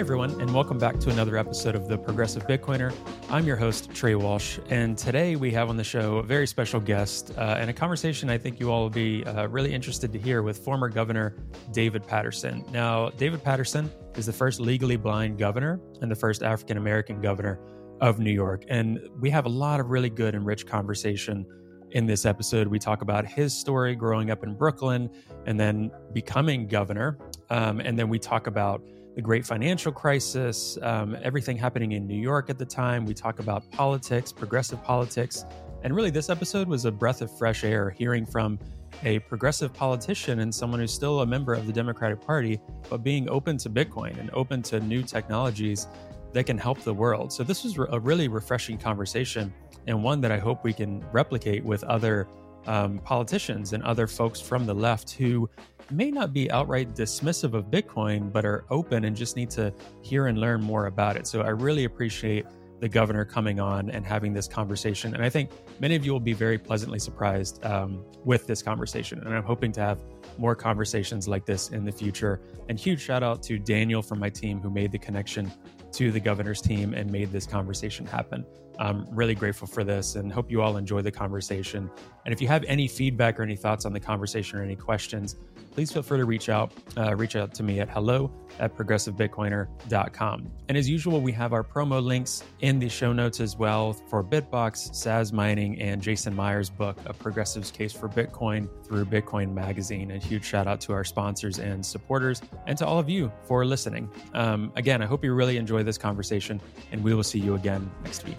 everyone, and welcome back to another episode of The Progressive Bitcoiner. I'm your host, Trey Walsh, and today we have on the show a very special guest uh, and a conversation I think you all will be uh, really interested to hear with former Governor David Paterson. Now, David Paterson is the first legally blind governor and the first African American governor of New York. And we have a lot of really good and rich conversation in this episode. We talk about his story growing up in Brooklyn and then becoming governor. Um, and then we talk about the great financial crisis, um, everything happening in New York at the time. We talk about politics, progressive politics. And really, this episode was a breath of fresh air hearing from a progressive politician and someone who's still a member of the Democratic Party, but being open to Bitcoin and open to new technologies that can help the world. So, this was a really refreshing conversation and one that I hope we can replicate with other um, politicians and other folks from the left who may not be outright dismissive of Bitcoin, but are open and just need to hear and learn more about it. So I really appreciate the governor coming on and having this conversation. And I think many of you will be very pleasantly surprised um, with this conversation. And I'm hoping to have more conversations like this in the future. And huge shout out to Daniel from my team who made the connection to the governor's team and made this conversation happen. I'm really grateful for this and hope you all enjoy the conversation. And if you have any feedback or any thoughts on the conversation or any questions, please feel free to reach out. Uh, reach out to me at hello at progressivebitcoiner.com. And as usual, we have our promo links in the show notes as well for Bitbox, Sazmining, and Jason Maier's book, A Progressive's Case for Bitcoin through Bitcoin Magazine. And huge shout out to our sponsors and supporters and to all of you for listening. Um, again, I hope you really enjoy this conversation, and we will see you again next week.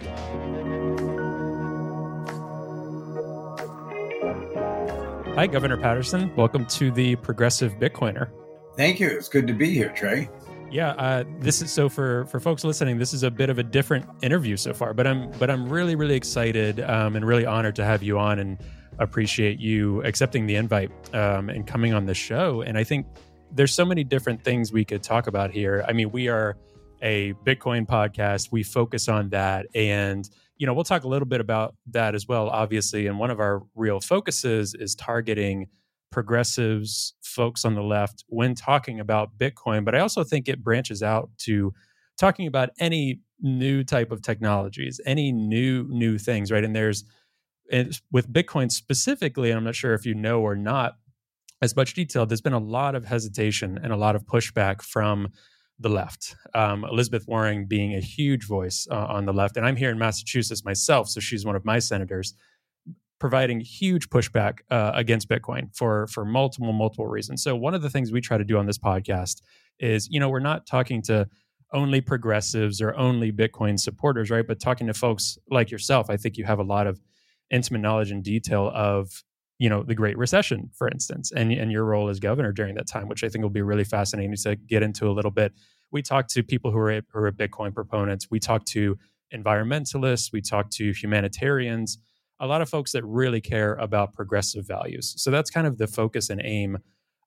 Hi, Governor Paterson. Welcome to the Progressive Bitcoiner. Thank you. It's good to be here, Trey. Yeah, uh, this is so for for folks listening. This is a bit of a different interview so far, but I'm but I'm really really excited um, and really honored to have you on and appreciate you accepting the invite um, and coming on the show. And I think there's so many different things we could talk about here. I mean, we are a Bitcoin podcast. We focus on that, and you know, we'll talk a little bit about that as well, obviously. And one of our real focuses is targeting progressives, folks on the left, when talking about Bitcoin. But I also think it branches out to talking about any new type of technologies, any new new things, right? And there's and with Bitcoin specifically, and I'm not sure if you know or not as much detail, there's been a lot of hesitation and a lot of pushback from the left. Um, Elizabeth Warren being a huge voice uh, on the left, and I'm here in Massachusetts myself, so she's one of my senators, providing huge pushback uh, against Bitcoin for for multiple multiple reasons. So one of the things we try to do on this podcast is, you know, we're not talking to only progressives or only Bitcoin supporters, right? But talking to folks like yourself, I think you have a lot of intimate knowledge and detail of you know the Great Recession, for instance, and and your role as governor during that time, which I think will be really fascinating to get into a little bit. We talk to people who are who are Bitcoin proponents. We talk to environmentalists. We talk to humanitarians. A lot of folks that really care about progressive values. So that's kind of the focus and aim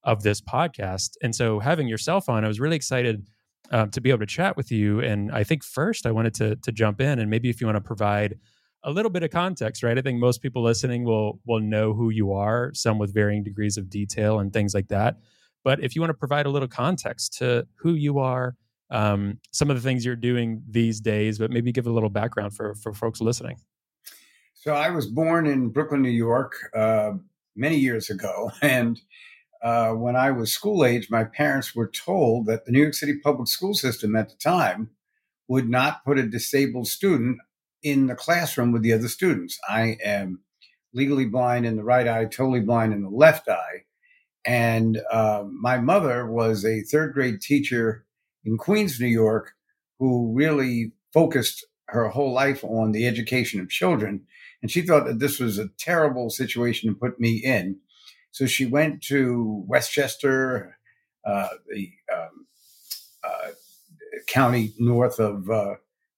of this podcast. And so having yourself on, I was really excited um, to be able to chat with you. And I think first I wanted to to jump in and maybe if you want to provide a little bit of context, right? I think most people listening will will know who you are, some with varying degrees of detail and things like that. But if you want to provide a little context to who you are, um, some of the things you're doing these days, but maybe give a little background for for folks listening. So I was born in Brooklyn, New York, uh, many years ago, and uh, when I was school age, my parents were told that the New York City public school system at the time would not put a disabled student in the classroom with the other students. I am legally blind in the right eye, totally blind in the left eye. And uh, my mother was a third grade teacher in Queens, New York, who really focused her whole life on the education of children. And she thought that this was a terrible situation to put me in. So she went to Westchester, uh, the um, uh, county north of uh,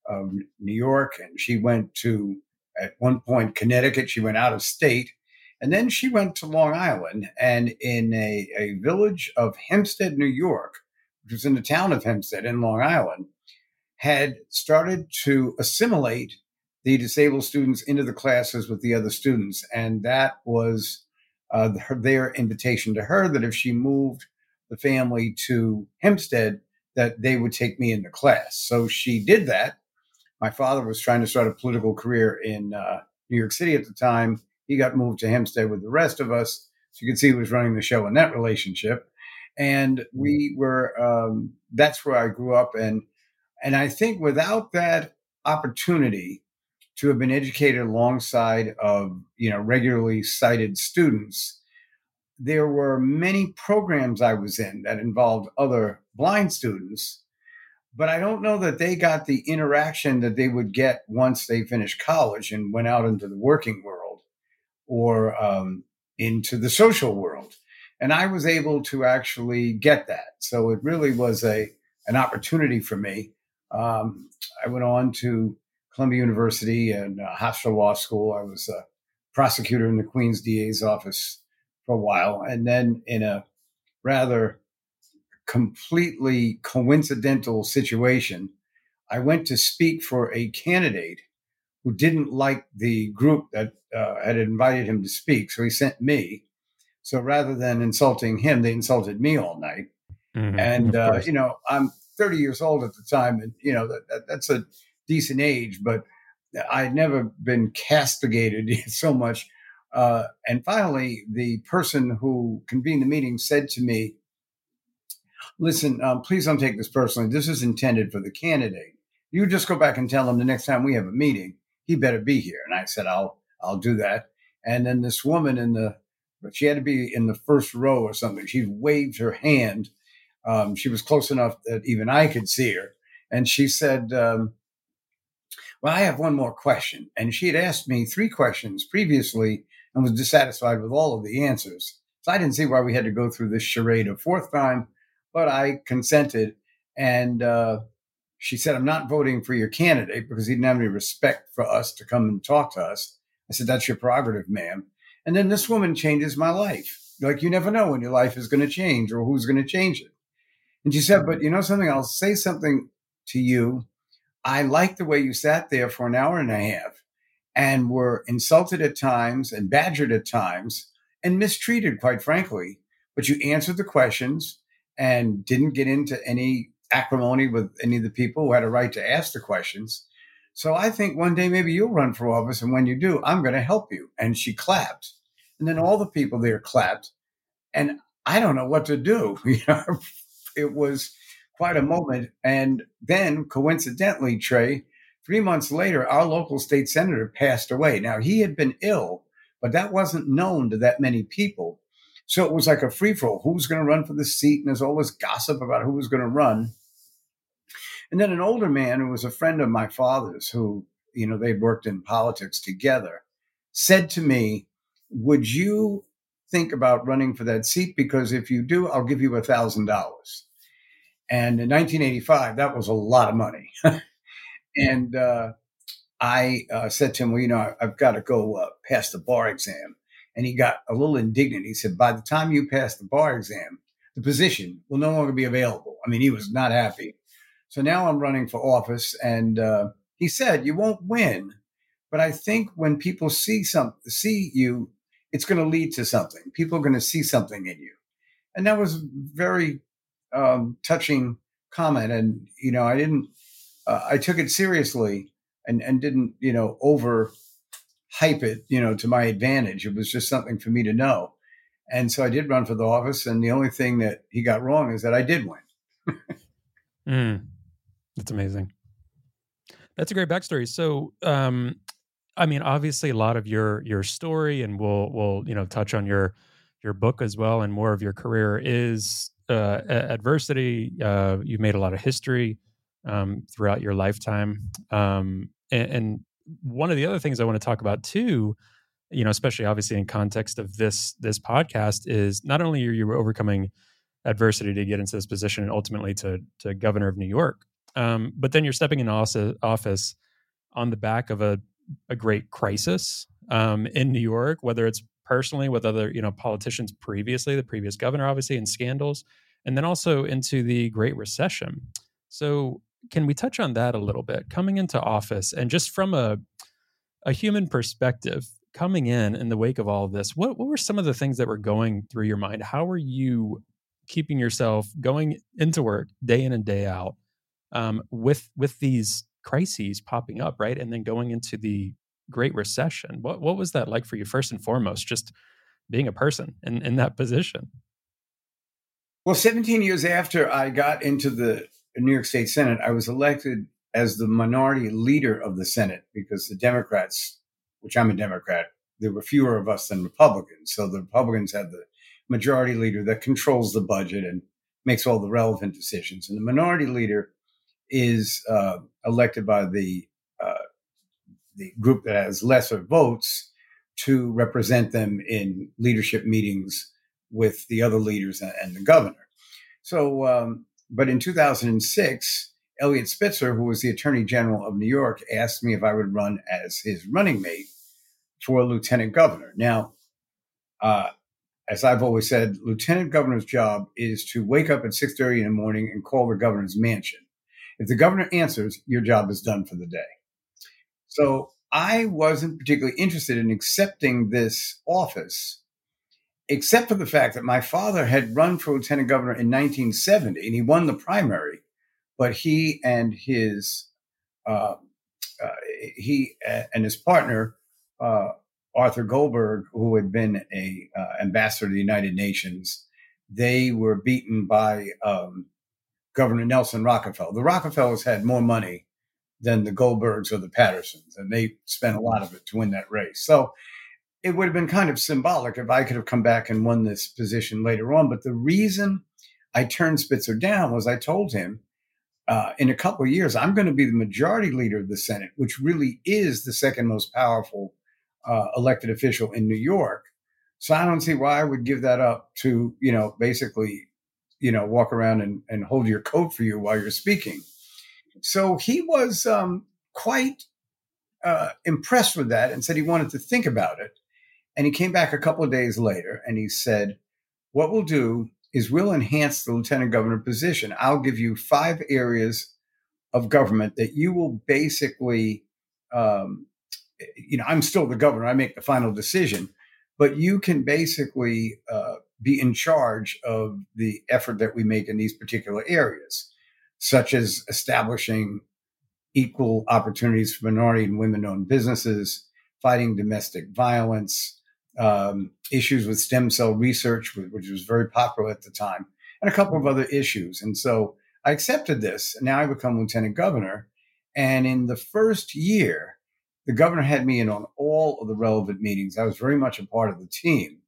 of New York, and she went to at one point Connecticut. She went out of state, and then she went to Long Island, and in a, a village of Hempstead, New York, which was in the town of Hempstead in Long Island, had started to assimilate the disabled students into the classes with the other students, and that was uh, their invitation to her that if she moved the family to Hempstead, that they would take me into class. So she did that. My father was trying to start a political career in uh, New York City at the time. He got moved to Hempstead with the rest of us. So you can see he was running the show in that relationship. And we were, um, that's where I grew up. And, and I think without that opportunity to have been educated alongside of, you know, regularly sighted students, there were many programs I was in that involved other blind students, but I don't know that they got the interaction that they would get once they finished college and went out into the working world or um, into the social world. And I was able to actually get that. So it really was a an opportunity for me. Um, I went on to Columbia University and uh, Hofstra Law School. I was a prosecutor in the Queen's DA's office for a while. And then in a rather completely coincidental situation, I went to speak for a candidate who didn't like the group that uh, had invited him to speak. So he sent me. So rather than insulting him, they insulted me all night. Mm-hmm, and, uh, you know, I'm 30 years old at the time. And, you know, that, that, that's a decent age, but I'd never been castigated so much uh, and finally, the person who convened the meeting said to me, Listen, um, please don't take this personally. This is intended for the candidate. You just go back and tell them the next time we have a meeting, he better be here. And I said, I'll, I'll do that. And then this woman in the, but she had to be in the first row or something. She waved her hand. Um, she was close enough that even I could see her. And she said, um, Well, I have one more question. And she had asked me three questions previously and was dissatisfied with all of the answers. So I didn't see why we had to go through this charade a fourth time, but I consented. And uh, she said, I'm not voting for your candidate because he didn't have any respect for us to come and talk to us. I said, That's your prerogative, ma'am. And then this woman changes my life. Like, you never know when your life is going to change or who's going to change it. And she said, But you know something? I'll say something to you. I like the way you sat there for an hour and a half and were insulted at times and badgered at times and mistreated, quite frankly. But you answered the questions and didn't get into any acrimony with any of the people who had a right to ask the questions. So I think one day maybe you'll run for office, and when you do, I'm going to help you. And she clapped, and then all the people there clapped, and I don't know what to do. You know, it was quite a moment. And then, coincidentally, Trey, Three months later, our local state senator passed away. Now, he had been ill, but that wasn't known to that many people. So it was like a free for all. Who's going to run for the seat? And there's all this gossip about who was going to run. And then an older man who was a friend of my father's, who, you know, they'd worked in politics together, said to me, Would you think about running for that seat? Because if you do, I'll give you a $1,000. And in 1985, that was a lot of money. And uh, I uh, said to him, Well, you know, I've got to go uh, pass the bar exam. And he got a little indignant. He said, By the time you pass the bar exam, the position will no longer be available. I mean, he was not happy. So now I'm running for office. And uh, he said, You won't win. But I think when people see some, see you, it's going to lead to something. People are going to see something in you. And that was very um, touching comment. And, you know, I didn't uh, I took it seriously and and didn't you know over hype it you know to my advantage. It was just something for me to know, and so I did run for the office. And the only thing that he got wrong is that I did win. mm, that's amazing. That's a great backstory. So, um, I mean, obviously, a lot of your your story, and we'll we'll you know touch on your your book as well, and more of your career is uh, adversity. Uh, you've made a lot of history um, throughout your lifetime. Um, and, and, one of the other things I want to talk about too, you know, especially obviously in context of this this podcast, is not only are you overcoming adversity to get into this position and ultimately to to governor of New York, um, but then you're stepping in office on the back of a a great crisis um, in New York, whether it's personally with other you know politicians previously, the previous governor obviously, and scandals, and then also into the Great Recession. So can we touch on that a little bit? Coming into office and just from a a human perspective, coming in in the wake of all of this, what what were some of the things that were going through your mind? How were you keeping yourself going into work day in and day out um, with with these crises popping up, right? And then going into the Great Recession. What what was that like for you? First and foremost, just being a person in, in that position. Well, 17 years after I got into the New York State Senate, I was elected as the minority leader of the Senate because the Democrats, which I'm a Democrat, there were fewer of us than Republicans. So the Republicans had the majority leader that controls the budget and makes all the relevant decisions. And the minority leader is uh, elected by the uh, the group that has lesser votes to represent them in leadership meetings with the other leaders and the governor. So, um, but in 2006, Eliot Spitzer, who was the Attorney General of New York, asked me if I would run as his running mate for lieutenant governor. Now, uh, as I've always said, lieutenant governor's job is to wake up at 6:30 in the morning and call the governor's mansion. If the governor answers, your job is done for the day. So I wasn't particularly interested in accepting this office, except for the fact that my father had run for lieutenant governor in 1970 and he won the primary, but he and his uh, uh, he and his partner uh, Arthur Goldberg, who had been a uh, ambassador to the United Nations, they were beaten by um, Governor Nelson Rockefeller. The Rockefellers had more money than the Goldbergs or the Patersons, and they spent a lot of it to win that race. So it would have been kind of symbolic if I could have come back and won this position later on. But the reason I turned Spitzer down was I told him uh, in a couple of years, I'm going to be the majority leader of the Senate, which really is the second most powerful uh, elected official in New York. So I don't see why I would give that up to, you know, basically, you know, walk around and, and hold your coat for you while you're speaking. So he was um, quite uh, impressed with that and said he wanted to think about it. And he came back a couple of days later and he said, What we'll do is we'll enhance the lieutenant governor position. I'll give you five areas of government that you will basically, um, you know, I'm still the governor, I make the final decision, but you can basically uh, be in charge of the effort that we make in these particular areas such as establishing equal opportunities for minority and women owned businesses, fighting domestic violence, um, issues with stem cell research, which was very popular at the time, and a couple of other issues. And so I accepted this. Now I become lieutenant governor. And in the first year, the governor had me in on all of the relevant meetings. I was very much a part of the team.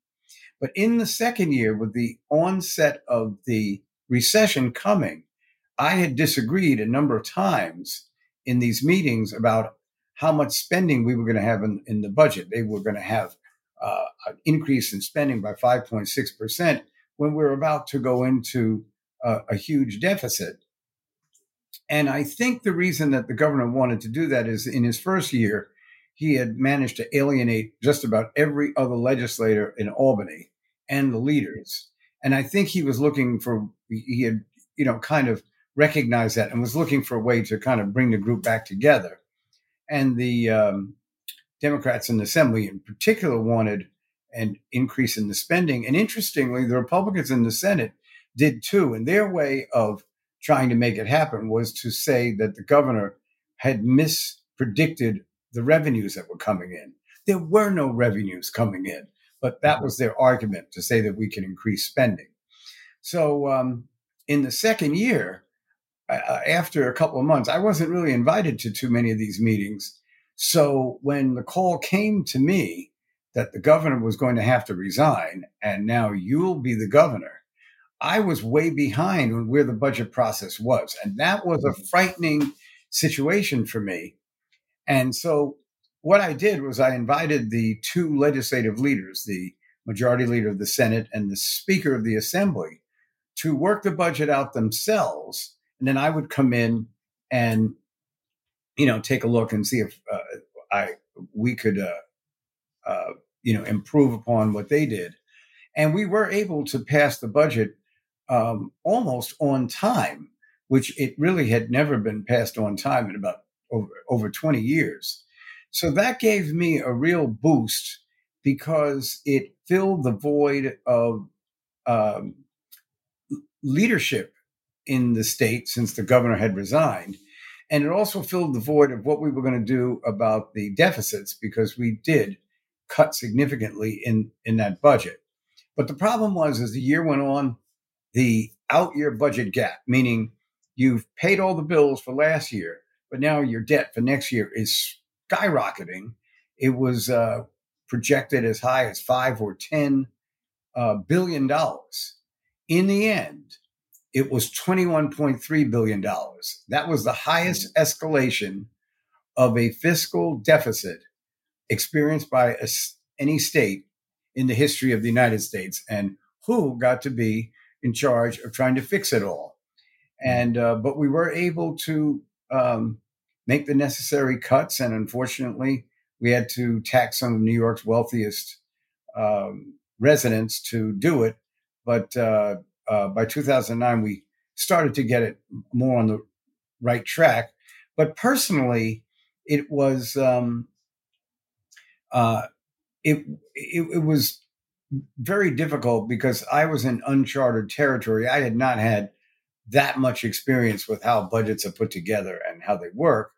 But in the second year, with the onset of the recession coming, I had disagreed a number of times in these meetings about how much spending we were going to have in, in the budget. They were going to have uh, an increase in spending by 5.6% when we are about to go into a, a huge deficit. And I think the reason that the governor wanted to do that is in his first year, he had managed to alienate just about every other legislator in Albany and the leaders. And I think he was looking for, he had, you know, kind of recognized that and was looking for a way to kind of bring the group back together. And the um, Democrats in the Assembly, in particular, wanted an increase in the spending. And interestingly, the Republicans in the Senate did too. And their way of trying to make it happen was to say that the governor had mispredicted the revenues that were coming in. There were no revenues coming in, but that was their argument to say that we can increase spending. So um, in the second year, uh, after a couple of months, I wasn't really invited to too many of these meetings. So when the call came to me that the governor was going to have to resign and now you'll be the governor, I was way behind where the budget process was. And that was a frightening situation for me. And so what I did was I invited the two legislative leaders, the majority leader of the Senate and the Speaker of the Assembly, to work the budget out themselves and then I would come in and you know take a look and see if uh, I we could uh, uh, you know improve upon what they did, and we were able to pass the budget um, almost on time, which it really had never been passed on time in about over over twenty years. So that gave me a real boost because it filled the void of um, leadership in the state since the governor had resigned. And it also filled the void of what we were going to do about the deficits because we did cut significantly in, in that budget. But the problem was, as the year went on, the out year budget gap, meaning you've paid all the bills for last year, but now your debt for next year is skyrocketing. It was uh, projected as high as five or ten uh, billion dollars. In the end, it was $21.3 billion. That was the highest escalation of a fiscal deficit experienced by a, any state in the history of the United States. And who got to be in charge of trying to fix it all? And, uh, but we were able to um, make the necessary cuts. And unfortunately, we had to tax some of New York's wealthiest um, residents to do it. But uh, uh, by 2009, we started to get it more on the right track. But personally, it was um, uh, it, it, it was very difficult because I was in uncharted territory. I had not had that much experience with how budgets are put together and how they work.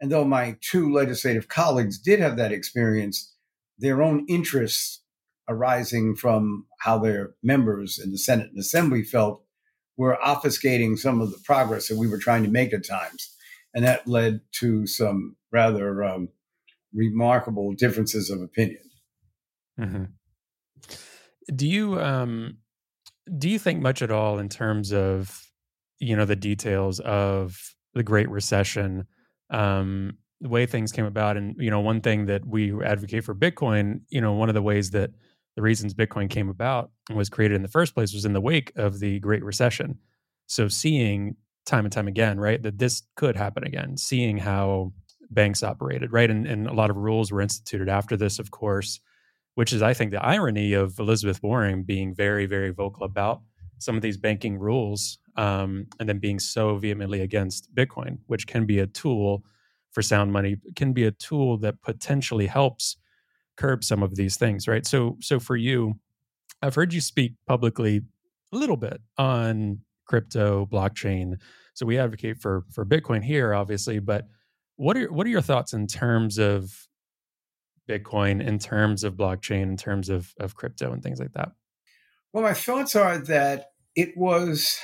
And though my two legislative colleagues did have that experience, their own interests arising from how their members in the Senate and Assembly felt were obfuscating some of the progress that we were trying to make at times. And that led to some rather um, remarkable differences of opinion. Mm-hmm. Do you um, do you think much at all in terms of you know the details of the Great Recession, um, the way things came about, and you know one thing that we advocate for Bitcoin, you know one of the ways that the reasons Bitcoin came about and was created in the first place was in the wake of the Great Recession. So seeing time and time again, right, that this could happen again, seeing how banks operated, right, and, and a lot of rules were instituted after this, of course, which is, I think, the irony of Elizabeth Warren being very, very vocal about some of these banking rules um, and then being so vehemently against Bitcoin, which can be a tool for sound money, can be a tool that potentially helps curb some of these things, right? So, so for you, I've heard you speak publicly a little bit on crypto, blockchain. So we advocate for for Bitcoin here, obviously, but what are what are your thoughts in terms of Bitcoin, in terms of blockchain, in terms of of crypto and things like that? Well, my thoughts are that it was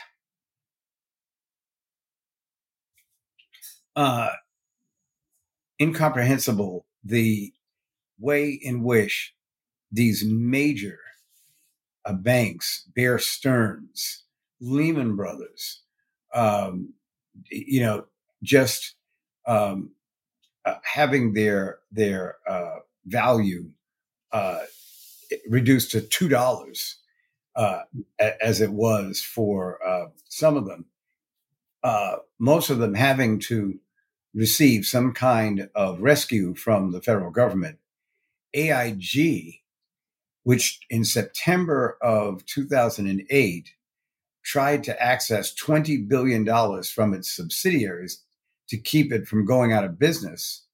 uh, incomprehensible the way in which these major uh, banks, Bear Stearns, Lehman Brothers, um, you know, just um, uh, having their their uh, value uh, reduced to two dollars, uh, as it was for uh, some of them. most of them having to receive some kind of rescue from the federal government AIG, which in September of 2008 tried to access $20 billion from its subsidiaries to keep it from going out of business.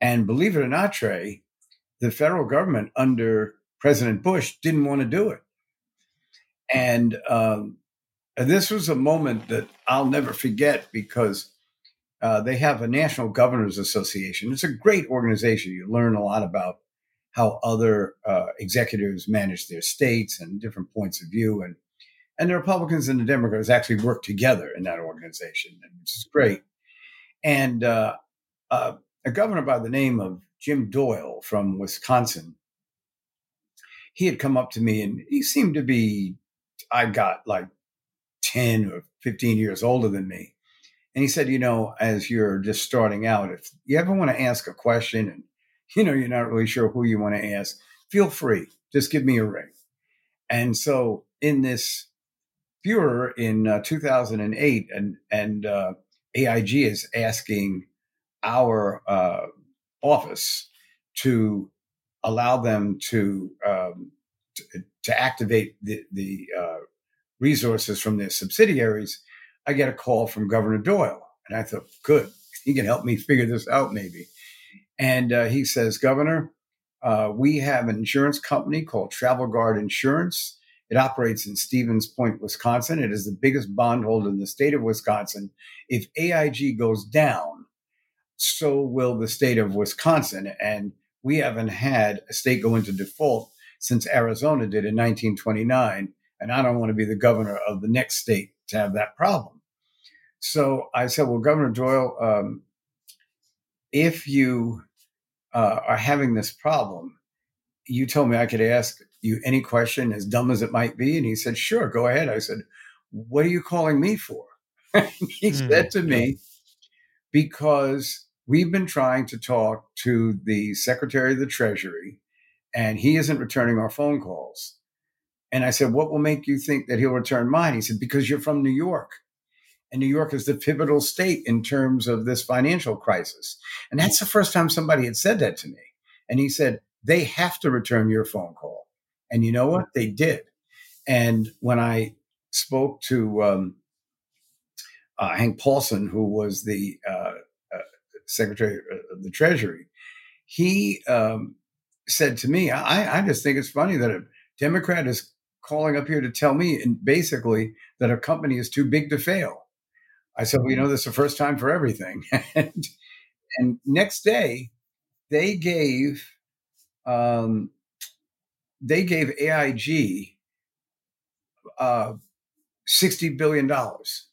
And believe it or not, Trey, the federal government under President Bush didn't want to do it. And, um, this was a moment that I'll never forget because uh, they have a National Governors Association. It's a great organization. You learn a lot about how other uh, executives manage their states and different points of view. And, and the Republicans and the Democrats actually work together in that organization, which is great. And uh, uh, a governor by the name of Jim Doyle from Wisconsin, he had come up to me and he seemed to be, I got like 10 or 15 years older than me. And he said, you know, as you're just starting out, if you ever want to ask a question and you know, you're not really sure who you want to ask, feel free. Just give me a ring. And so in this furor in uh, 2008, and and uh, AIG is asking our uh, office to allow them to um, to, to, activate the, the uh, resources from their subsidiaries. I get a call from Governor Doyle, and I thought, good, he can help me figure this out, maybe. And uh, he says, Governor, uh, we have an insurance company called Travel Guard Insurance. It operates in Stevens Point, Wisconsin. It is the biggest bondholder in the state of Wisconsin. If AIG goes down, so will the state of Wisconsin. And we haven't had a state go into default since Arizona did in 1929. And I don't want to be the governor of the next state to have that problem. So I said, well, Governor Doyle, um, if you uh, are having this problem, you told me I could ask you any question, as dumb as it might be. And he said, sure, go ahead. I said, what are you calling me for? he mm said to me, because we've been trying to talk to the Secretary of the Treasury and he isn't returning our phone calls. And I said, What will make you think that he'll return mine? He said, Because you're from New York. And New York is the pivotal state in terms of this financial crisis. And that's the first time somebody had said that to me. And he said, They have to return your phone call. And you know what? They did. And when I spoke to um, uh, Hank Paulson, who was the uh, uh, Secretary of the Treasury, he um, said to me, I, I just think it's funny that a Democrat is calling up here to tell me and basically that a company is too big to fail. I said, well, you know, this is the first time for everything. and, and next day, they gave um, they gave AIG uh, sixty billion dollars,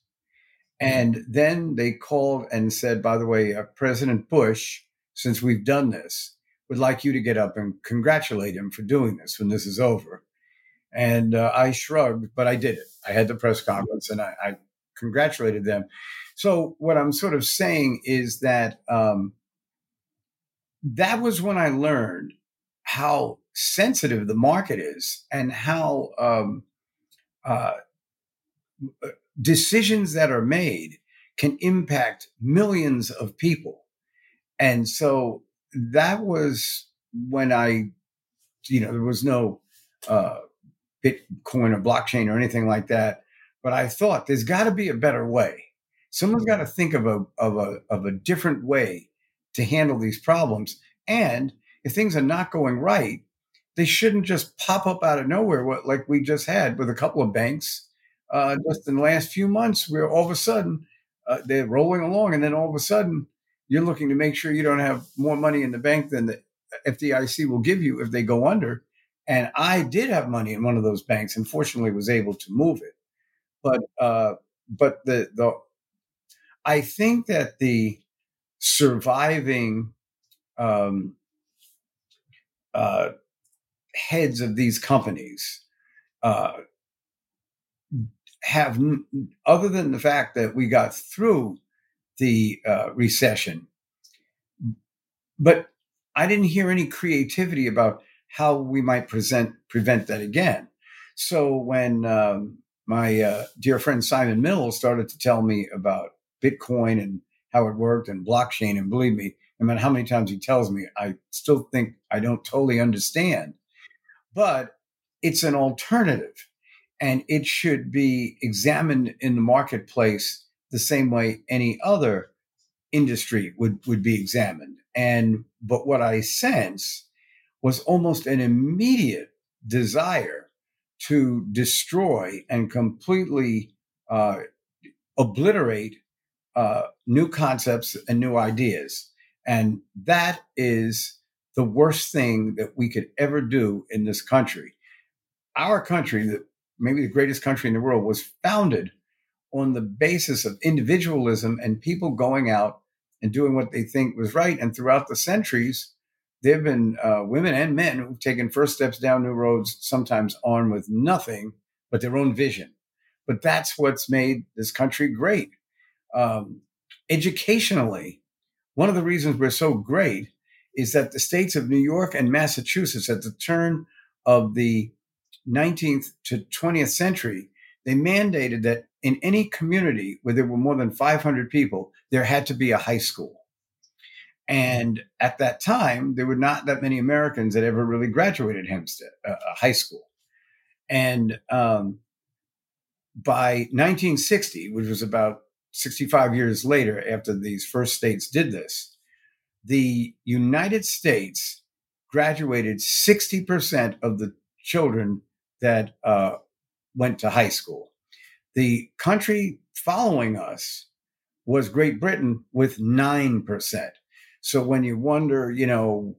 and then they called and said, by the way, uh, President Bush, since we've done this, would like you to get up and congratulate him for doing this when this is over. And uh, I shrugged, but I did it. I had the press conference and I, I congratulated them. So what I'm sort of saying is that um, that was when I learned how sensitive the market is and how um, uh, decisions that are made can impact millions of people. And so that was when I, you know, there was no uh, Bitcoin or blockchain or anything like that. But I thought there's got to be a better way. Someone's got to think of a of a of a different way to handle these problems. And if things are not going right, they shouldn't just pop up out of nowhere, what like we just had with a couple of banks. Uh, just in the last few months, where all of a sudden uh, they're rolling along, and then all of a sudden you're looking to make sure you don't have more money in the bank than the FDIC will give you if they go under. And I did have money in one of those banks, and fortunately was able to move it. But uh, but the the I think that the surviving um, uh, heads of these companies uh, have, other than the fact that we got through the uh, recession. But I didn't hear any creativity about how we might present prevent that again. So when um, my uh, dear friend Simon Mills started to tell me about Bitcoin and how it worked and blockchain, and believe me, no matter how many times he tells me, I still think I don't totally understand. But it's an alternative, and it should be examined in the marketplace the same way any other industry would, would be examined. And but what I sense was almost an immediate desire to destroy and completely uh, obliterate uh, new concepts and new ideas. And that is the worst thing that we could ever do in this country. Our country, maybe the greatest country in the world, was founded on the basis of individualism and people going out and doing what they think was right. And throughout the centuries, there have been uh, women and men who've taken first steps down new roads, sometimes armed with nothing but their own vision. But that's what's made this country great. Um, educationally, one of the reasons we're so great is that the states of New York and Massachusetts at the turn of the 19th to 20th century, they mandated that in any community where there were more than 500 people, there had to be a high school. And at that time, there were not that many Americans that ever really graduated Hempstead uh, uh high school. And um, by 1960, which was about 65 years later after these first states did this, the United States graduated 60% of the children that uh, went to high school. The country following us was Great Britain with 9%. So when you wonder, you know,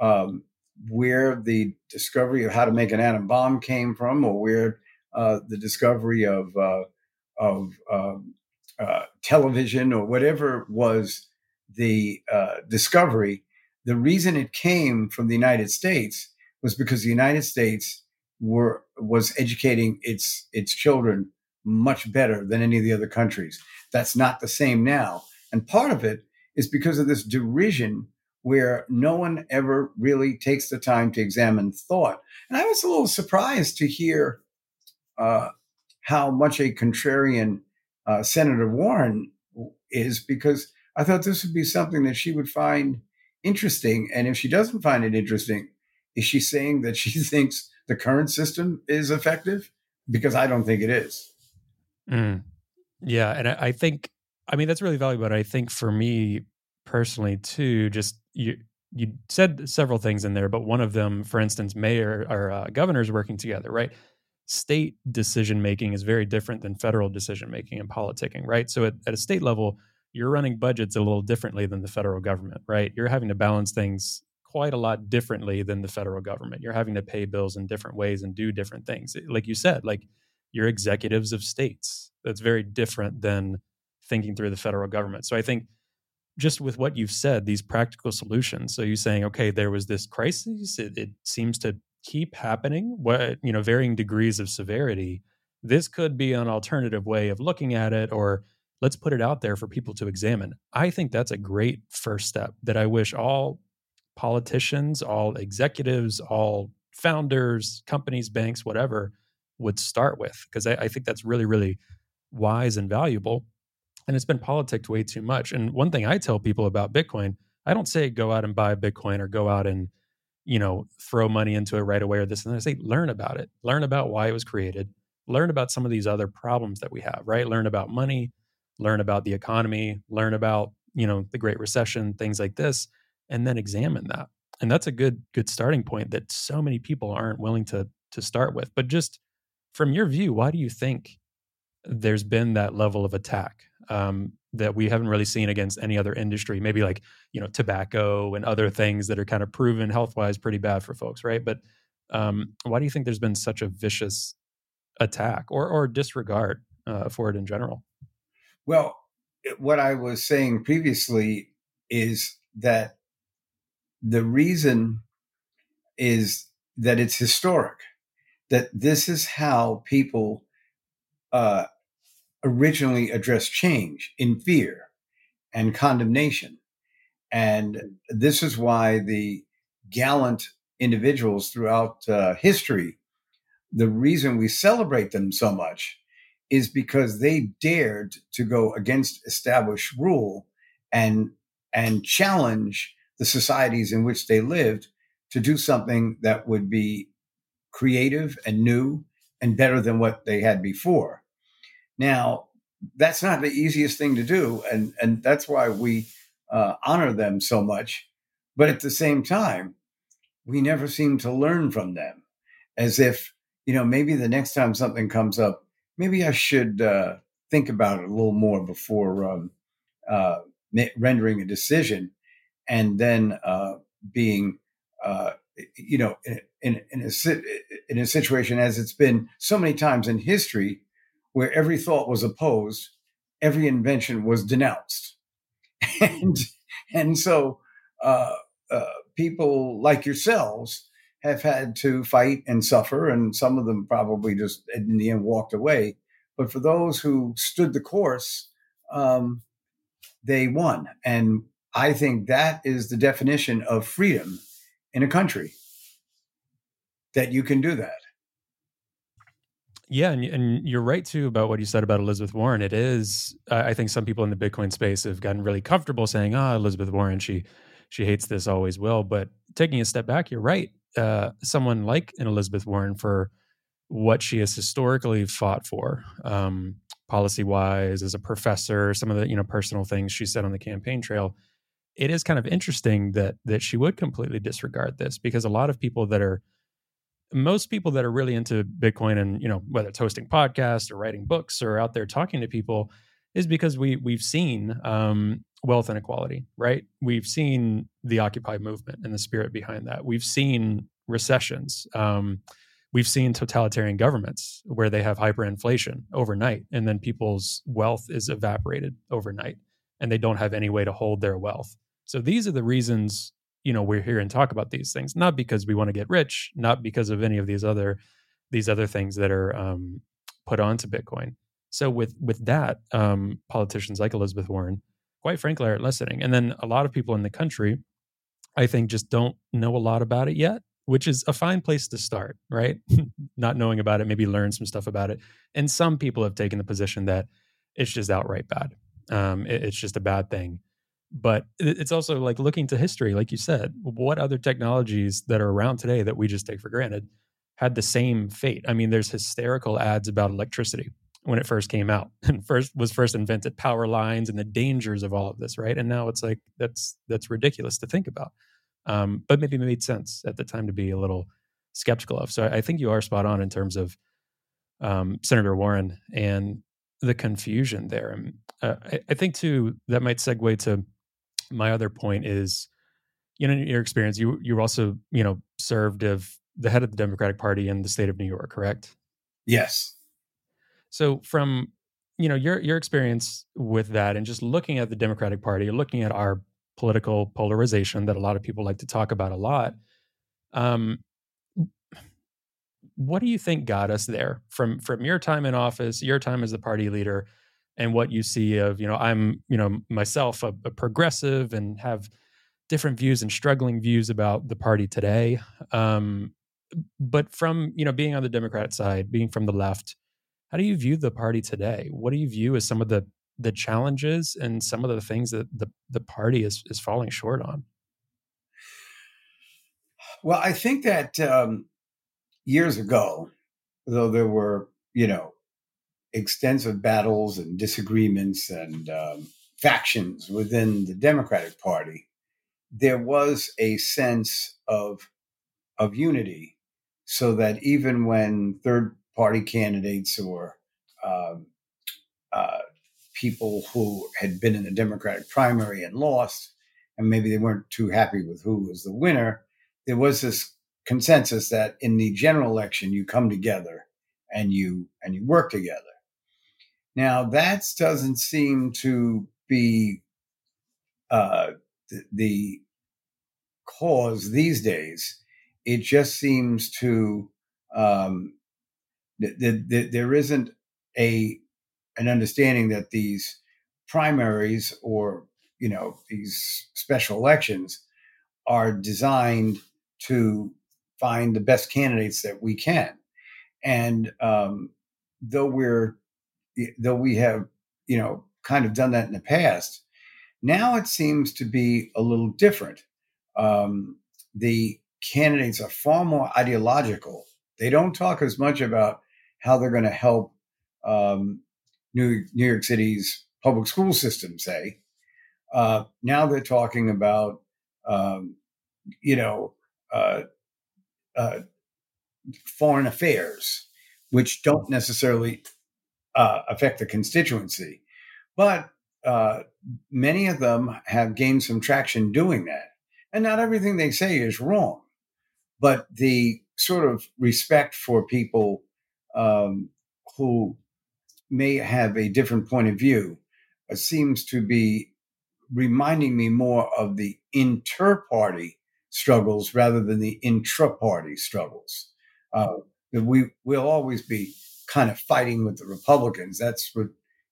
um, where the discovery of how to make an atom bomb came from, or where uh, the discovery of uh, of um, uh, television or whatever was the uh, discovery, the reason it came from the United States was because the United States were was educating its its children much better than any of the other countries. That's not the same now, and part of it is because of this derision where no one ever really takes the time to examine thought. And I was a little surprised to hear uh, how much a contrarian uh, Senator Warren is, because I thought this would be something that she would find interesting. And if she doesn't find it interesting, is she saying that she thinks the current system is effective? Because I don't think it is. Mm. Yeah. And I, I think, I mean, that's really valuable. But I think for me personally, too, just you, you said several things in there, but one of them, for instance, mayor or uh, governors working together, right? State decision making is very different than federal decision making and politicking, right? So at, at a state level, you're running budgets a little differently than the federal government, right? You're having to balance things quite a lot differently than the federal government. You're having to pay bills in different ways and do different things. Like you said, like you're executives of states. That's very different than thinking through the federal government. So I think just with what you've said, these practical solutions. So you're saying, okay, there was this crisis. It, it seems to keep happening. What you know, varying degrees of severity. This could be an alternative way of looking at it, or let's put it out there for people to examine. I think that's a great first step that I wish all politicians, all executives, all founders, companies, banks, whatever, would start with. Because I, I, think that's really, really wise and valuable. And it's been politicked way too much. And one thing I tell people about Bitcoin, I don't say go out and buy Bitcoin or go out and, you know, throw money into it right away or this and. I say learn about it, learn about why it was created, learn about some of these other problems that we have, right? Learn about money, learn about the economy, learn about, you know, the Great Recession, things like this, and then examine that. And that's a good good starting point that so many people aren't willing to to start with. But just from your view, why do you think there's been that level of attack um, that we haven't really seen against any other industry? Maybe like you know tobacco and other things that are kind of proven health wise pretty bad for folks, right? But um, why do you think there's been such a vicious attack or or disregard uh, for it in general? Well, what I was saying previously is that the reason is that it's historic, that this is how people uh, originally addressed change in fear and condemnation. And this is why the gallant individuals throughout uh, history, the reason we celebrate them so much is because they dared to go against established rule and and challenge the societies in which they lived to do something that would be creative and new and better than what they had before. Now, that's not the easiest thing to do, and and that's why we uh, honor them so much. But at the same time, we never seem to learn from them, as if you know maybe the next time something comes up, maybe I should uh, think about it a little more before um, uh, rendering a decision, and then uh, being, uh, you know, in, in, in, a in a situation as it's been so many times in history, where every thought was opposed, every invention was denounced, and and so uh, uh, people like yourselves have had to fight and suffer, and some of them probably just in the end walked away. But for those who stood the course, um, they won. And I think that is the definition of freedom in a country that you can do that. Yeah, and, and you're right too about what you said about Elizabeth Warren. It is, I think some people in the Bitcoin space have gotten really comfortable saying, "Ah, oh, Elizabeth Warren, she she hates this, always will." But taking a step back, you're right uh, someone like an Elizabeth Warren for what she has historically fought for, um, policy wise, as a professor, some of the you know personal things she said on the campaign trail. It is kind of interesting that that she would completely disregard this because a lot of people that are most people that are really into Bitcoin and you know whether it's hosting podcasts or writing books or out there talking to people is because we we've seen um, wealth inequality, right? We've seen the Occupy movement and the spirit behind that. We've seen recessions. Um, we've seen totalitarian governments where they have hyperinflation overnight, and then people's wealth is evaporated overnight, and they don't have any way to hold their wealth. So these are the reasons you know we're here and talk about these things not because we want to get rich not because of any of these other these other things that are um, put onto bitcoin. So with with that um, politicians like elizabeth warren quite frankly aren't listening. And then a lot of people in the country i think just don't know a lot about it yet which is a fine place to start right? Not knowing about it maybe learn some stuff about it. And some people have taken the position that it's just outright bad. Um, it, it's just a bad thing but it's also like looking to history like you said what other technologies that are around today that we just take for granted had the same fate? I mean there's hysterical ads about electricity when it first came out and first was first invented power lines and the dangers of all of this right? And now it's like that's that's ridiculous to think about um, but maybe it made sense at the time to be a little skeptical of. So i, think you are spot on in terms of um, senator warren and the confusion there and uh, I, I think too that might segue to my other point is, you know, in your experience, you you also you know served of the head of the Democratic Party in the state of New York, correct? Yes. So from you know your your experience with that, and just looking at the Democratic Party, looking at our political polarization that a lot of people like to talk about a lot. Um, what do you think got us there from from your time in office, your time as the party leader? And what you see of you know i'm you know myself a, a, progressive and have different views and struggling views about the party today um, but from you know being on the democrat side being from the left how do you view the party today? What do you view as some of the the challenges and some of the things that the the party is is falling short on? Well i think that um, years ago though there were you know extensive battles and disagreements and um, factions within the Democratic Party, there was a sense of of unity, so that even when third party candidates or um, uh, people who had been in the Democratic primary and lost, and maybe they weren't too happy with who was the winner, there was this consensus that in the general election you come together and you and you work together now, that doesn't seem to be uh, the, the cause these days. It just seems to um, th- th- th- there isn't a an understanding that these primaries or you know these special elections are designed to find the best candidates that we can. And um, though we're though we have, you know, kind of done that in the past, now it seems to be a little different. Um, the candidates are far more ideological. They don't talk as much about how they're going to help um, New, New York City's public school system, say. Uh, now they're talking about, um, you know, uh, uh, foreign affairs, which don't necessarily uh, affect the constituency. But uh, many of them have gained some traction doing that. And not everything they say is wrong, but the sort of respect for people um, who may have a different point of view uh, seems to be reminding me more of the inter party struggles rather than the intra party struggles. Uh, we will always be kind of fighting with the Republicans. That's what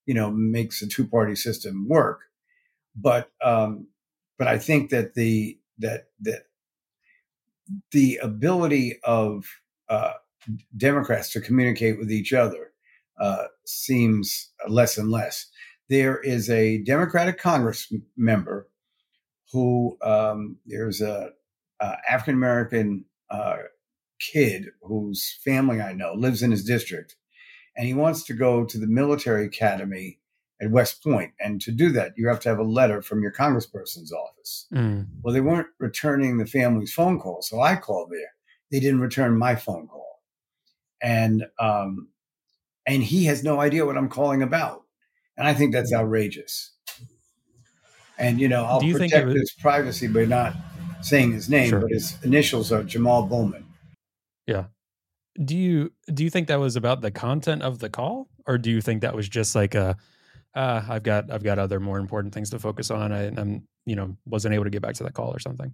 you know makes a two party system work. But um, but I think that the that that the ability of uh, Democrats to communicate with each other uh, seems less and less. There is a Democratic Congress member who um, there's a, a African American uh, kid whose family I know lives in his district, and he wants to go to the military academy at West Point. And to do that, you have to have a letter from your congressperson's office. Mm. Well, they weren't returning the family's phone call. So I called there. they didn't return my phone call, and um, and he has no idea what I'm calling about, and I think that's outrageous. And you know, I'll protect was- his privacy by not saying his name, sure. but his initials are Jamal Bowman. Yeah. Do you do you think that was about the content of the call, or do you think that was just like a, uh, I've got I've got other more important things to focus on. I, I'm you know wasn't able to get back to that call or something.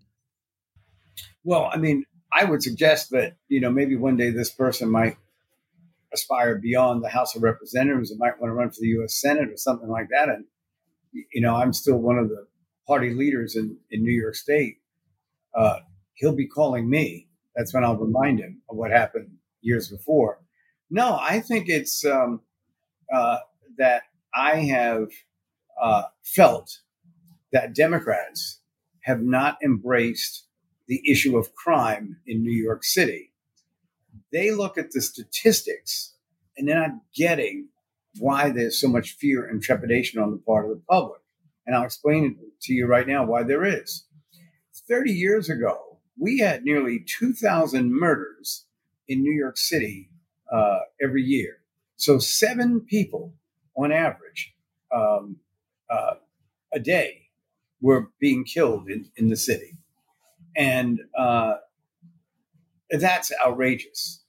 Well, I mean, I would suggest that you know maybe one day this person might aspire beyond the House of Representatives and might want to run for the U.S. Senate or something like that. And you know, I'm still one of the party leaders in in New York State. Uh, he'll be calling me. That's when I'll remind him of what happened years before. No, I think it's um, uh, that I have uh, felt that Democrats have not embraced the issue of crime in New York City. They look at the statistics and they're not getting why there's so much fear and trepidation on the part of the public. And I'll explain to you right now why there is. 30 years ago, we had nearly 2,000 murders in New York City uh, every year. So, seven people on average um, uh, a day were being killed in, in the city. And uh, that's outrageous.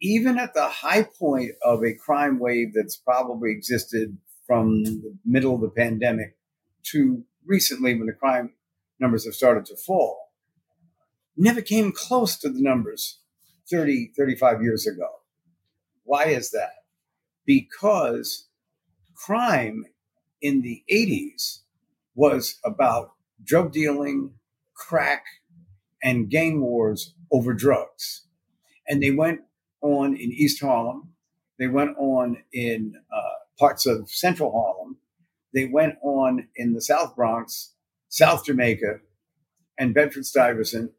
Even at the high point of a crime wave that's probably existed from the middle of the pandemic to recently when the crime numbers have started to fall, never came close to the numbers 30, 35 years ago. Why is that? Because crime in the 80s was about drug dealing, crack, and gang wars over drugs. And they went on in East Harlem. They went on in uh, parts of Central Harlem. They went on in the South Bronx, South Jamaica, and Bedford Stuyvesant,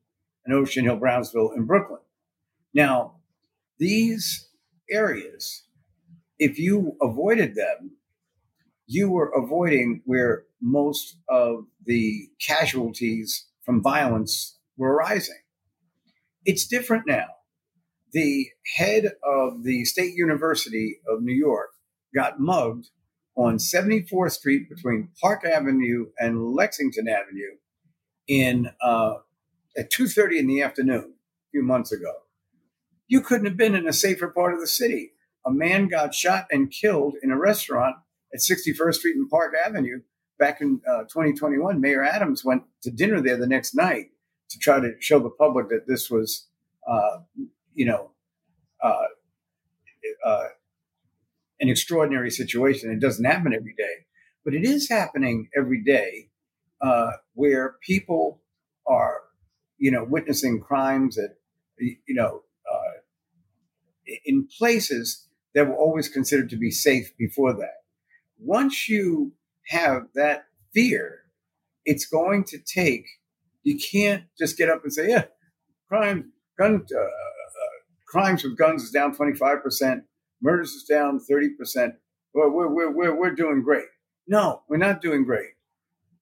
and Ocean Hill, Brownsville, and Brooklyn. Now, these areas, if you avoided them, you were avoiding where most of the casualties from violence were arising. It's different now. The head of the State University of New York got mugged on 74th Street between Park Avenue and Lexington Avenue in uh, at 2:30 in the afternoon a few months ago. You couldn't have been in a safer part of the city. A man got shot and killed in a restaurant at 61st Street and Park Avenue back in uh, 2021. Mayor Adams went to dinner there the next night to try to show the public that this was, uh, you know, uh, uh, an extraordinary situation. It doesn't happen every day, but it is happening every day uh, where people are, you know, witnessing crimes that, you know, uh, in places that were always considered to be safe before that once you have that fear, it's going to take, you can't just get up and say, yeah, crime, gun, uh, uh, crimes with guns is down 25%, murders is down 30%. Well, we're, we're, we're, we're doing great. No, we're not doing great.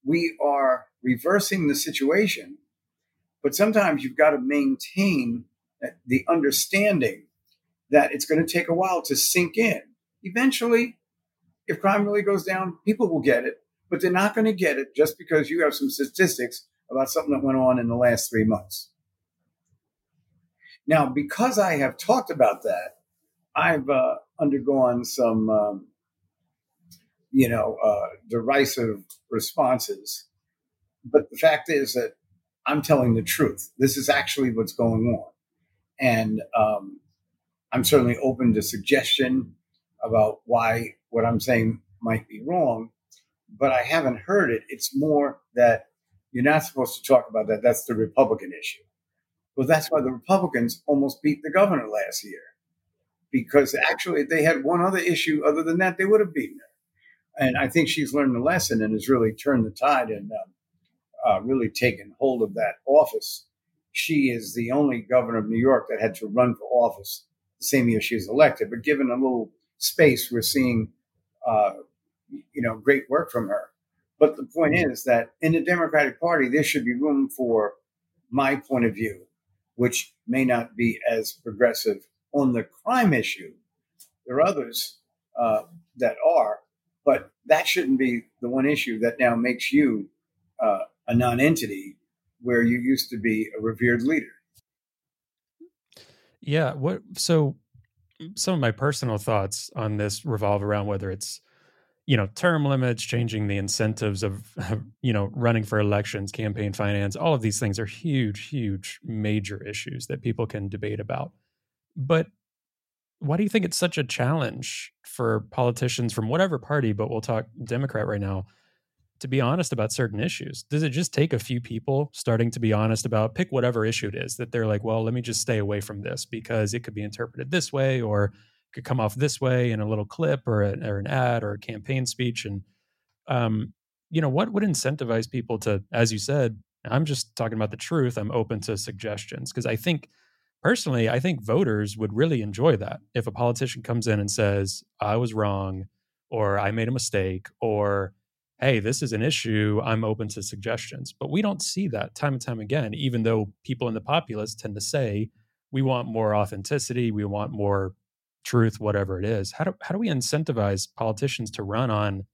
We are reversing the situation, but sometimes you've got to maintain the understanding that it's going to take a while to sink in. Eventually, if crime really goes down, people will get it, but they're not going to get it just because you have some statistics about something that went on in the last three months. Now, because I have talked about that, I've uh, undergone some, um, you know, uh, derisive responses. But the fact is that I'm telling the truth. This is actually what's going on. And um, I'm certainly open to suggestion about why what I'm saying might be wrong, but I haven't heard it. It's more that you're not supposed to talk about that. That's the Republican issue. Well, that's why the Republicans almost beat the governor last year, because actually if they had one other issue. Other than that, they would have beaten her. And I think she's learned the lesson and has really turned the tide and uh, uh, really taken hold of that office. She is the only governor of New York that had to run for office the same year she was elected. But given a little space, we're seeing uh, you know, great work from her. But the point mm-hmm. is that in the Democratic Party, there should be room for my point of view, which may not be as progressive on the crime issue. There are others uh, that are, but that shouldn't be the one issue that now makes you uh, a non-entity where you used to be a revered leader. Yeah. What? So, some of my personal thoughts on this revolve around whether it's you know term limits changing the incentives of you know running for elections campaign finance all of these things are huge huge major issues that people can debate about but why do you think it's such a challenge for politicians from whatever party but we'll talk democrat right now to be honest about certain issues? Does it just take a few people starting to be honest about pick whatever issue it is that they're like well let me just stay away from this because it could be interpreted this way or could come off this way in a little clip or, a, or an ad or a campaign speech? And um, you know what would incentivize people to as you said i'm just talking about the truth i'm open to suggestions because i think personally i think voters would really enjoy that. If a politician comes in and says i was wrong or i made a mistake or hey this is an issue i'm open to suggestions but we don't see that time and time again even though people in the populace tend to say we want more authenticity we want more truth, whatever it is. How do how do we incentivize politicians to run on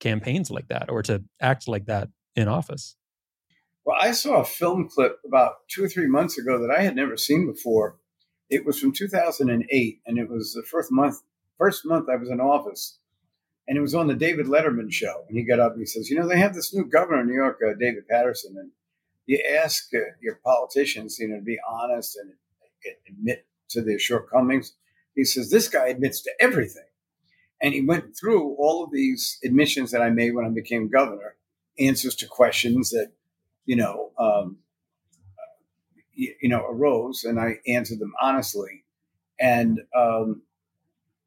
campaigns like that or to act like that in office? Well, I saw a film clip about two or three months ago that I had never seen before. It was from 2008, and it was the first month first month I was in office, and it was on the David Letterman show. And he got up and he says, "You know, they have this new governor in New York, uh, David Paterson. and you ask uh, your politicians, you know, to be honest and admit to their shortcomings." He says, This guy admits to everything. And he went through all of these admissions that I made when I became governor, answers to questions that, you know, um, you, you, know, arose, and I answered them honestly. And um,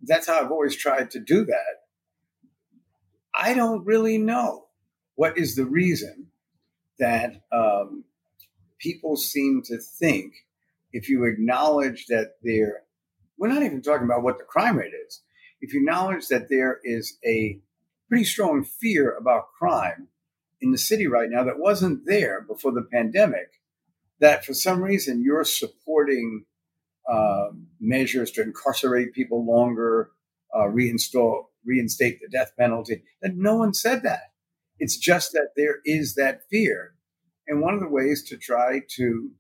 that's how I've always tried to do that. I don't really know what is the reason that um, people seem to think if you acknowledge that there we're not even talking about what the crime rate is. If you acknowledge that there is a pretty strong fear about crime in the city right now that wasn't there before the pandemic, that for some reason you're supporting uh, measures to incarcerate people longer, uh, reinstall, reinstate the death penalty. That no one said that. It's just that there is that fear. And one of the ways to try to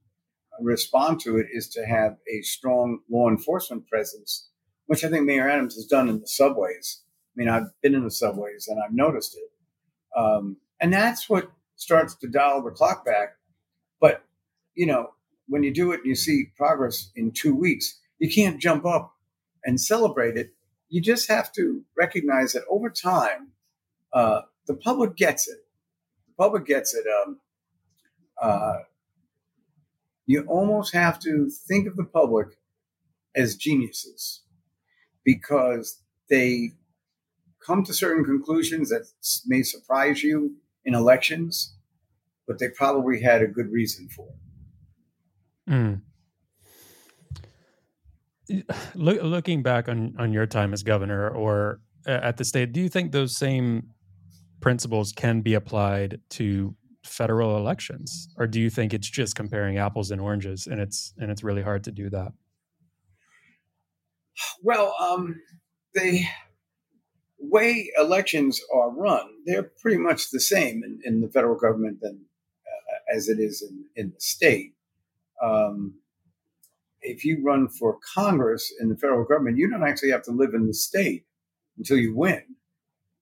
respond to it is to have a strong law enforcement presence, which I think Mayor Adams has done in the subways. I mean, I've been in the subways and I've noticed it. Um, and that's what starts to dial the clock back. But, you know, when you do it and you see progress in two weeks, you can't jump up and celebrate it. You just have to recognize that over time, uh, the public gets it. The public gets it. Um, uh, you almost have to think of the public as geniuses because they come to certain conclusions that may surprise you in elections, but they probably had a good reason for it. Mm. Look, looking back on, on your time as governor or at the state, do you think those same principles can be applied to federal elections? Or do you think it's just comparing apples and oranges and it's and it's really hard to do that? Well um, the way elections are run they're pretty much the same in, in the federal government than uh, as it is in, in the state. Um, if you run for congress in the federal government you don't actually have to live in the state until you win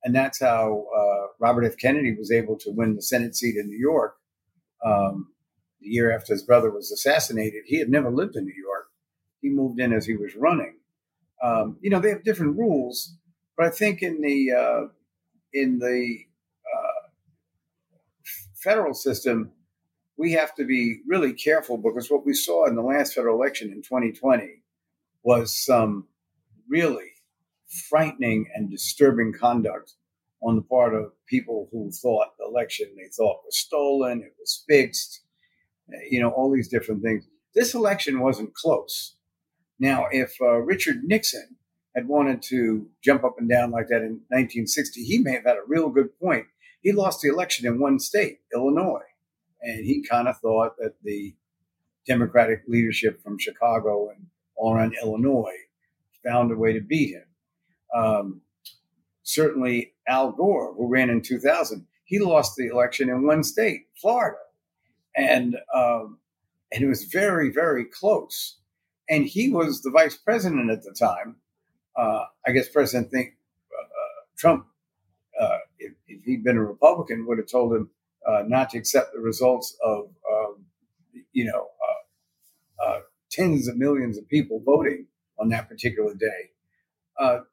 and that's how uh, Robert F. Kennedy was able to win the Senate seat in New York um, the year after his brother was assassinated. He had never lived in New York. He moved in as he was running. Um, you know, they have different rules, but I think in the uh, in the uh, federal system, we have to be really careful because what we saw in the last federal election in 2020 was some really frightening and disturbing conduct on the part of people who thought the election they thought was stolen, it was fixed, you know, all these different things. This election wasn't close. Now, if uh, Richard Nixon had wanted to jump up and down like that in 1960, he may have had a real good point. He lost the election in one state, Illinois, and he kind of thought that the Democratic leadership from Chicago and all around Illinois found a way to beat him. Um, certainly, Al Gore, who ran in 2000, he lost the election in one state, Florida, and um, and it was very, very close. And he was the vice president at the time. Uh, I guess President think, uh, uh Trump, uh, if, if, he'd been a Republican, would have told him uh, not to accept the results of, um, you know, uh, tens of millions of people voting on that particular day.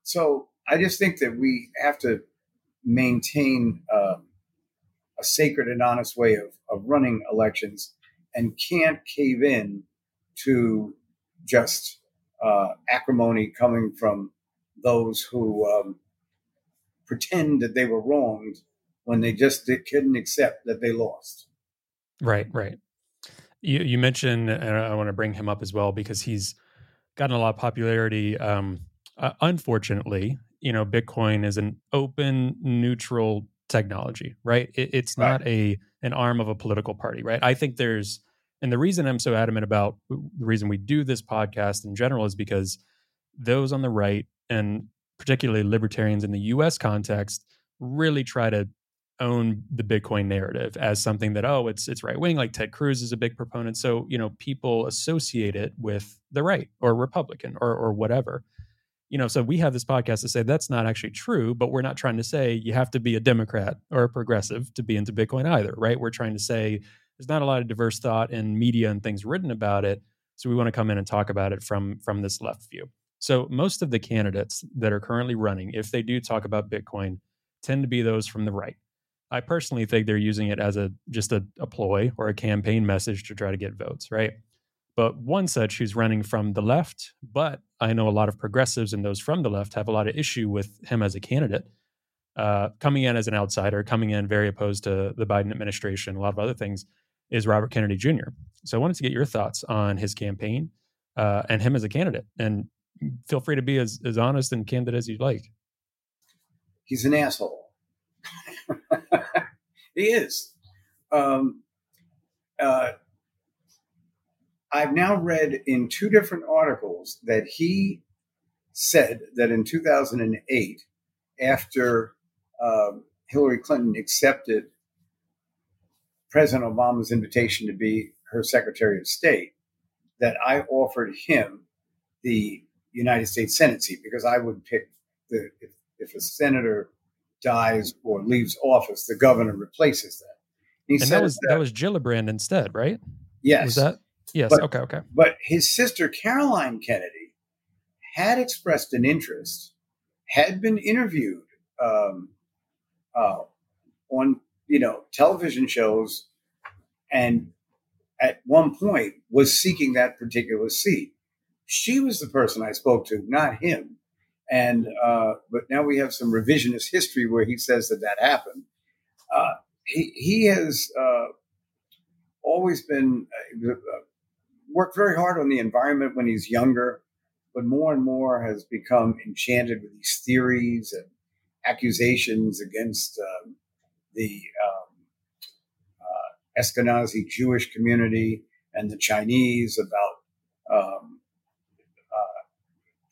so I just think that we have to maintain um, a sacred and honest way of, of running elections and can't cave in to just uh, acrimony coming from those who um, pretend that they were wronged when they just couldn't accept that they lost. Right, right. You, you mentioned, and I want to bring him up as well because he's gotten a lot of popularity. Um, uh, unfortunately, you know, Bitcoin is an open, neutral technology, right? It, it's not a an arm of a political party, right? I think there's and the reason I'm so adamant about the reason we do this podcast in general is because those on the right and particularly libertarians in the US context really try to own the Bitcoin narrative as something that oh it's it's right wing like Ted Cruz is a big proponent so you know people associate it with the right or Republican or or whatever you know so we have this podcast to say that's not actually true but we're not trying to say you have to be a Democrat or a progressive to be into Bitcoin either right we're trying to say there's not a lot of diverse thought in media and things written about it. So we want to come in and talk about it from from this left view. So most of the candidates that are currently running, if they do talk about Bitcoin, tend to be those from the right. I personally think they're using it as a just a, a ploy or a campaign message to try to get votes, right? But one such who's running from the left, but I know a lot of progressives and those from the left have a lot of issue with him as a candidate. Uh, coming in as an outsider, coming in very opposed to the Biden administration, a lot of other things is Robert Kennedy Jr. So I wanted to get your thoughts on his campaign uh, and him as a candidate. And feel free to be as, as honest and candid as you'd like. He's an asshole. he is. Um, uh, I've now read in two different articles that he said that in 2008, after um, Hillary Clinton accepted President Obama's invitation to be her Secretary of State that I offered him the United States Senate seat because I would pick the if, if a senator dies or leaves office, the governor replaces that. He and that was that, that, was Gillibrand instead, right? Yes. Was that? Yes. But, okay. Okay. But his sister Caroline Kennedy had expressed an interest, had been interviewed um, uh, on you know, television shows and at one point was seeking that particular seat. She was the person I spoke to, not him. And, uh, but now we have some revisionist history where he says that that happened. Uh, he, he has uh, always been uh, worked very hard on the environment when he's younger, but more and more has become enchanted with these theories and accusations against um, the um, uh, Ashkenazi Jewish community and the Chinese about um,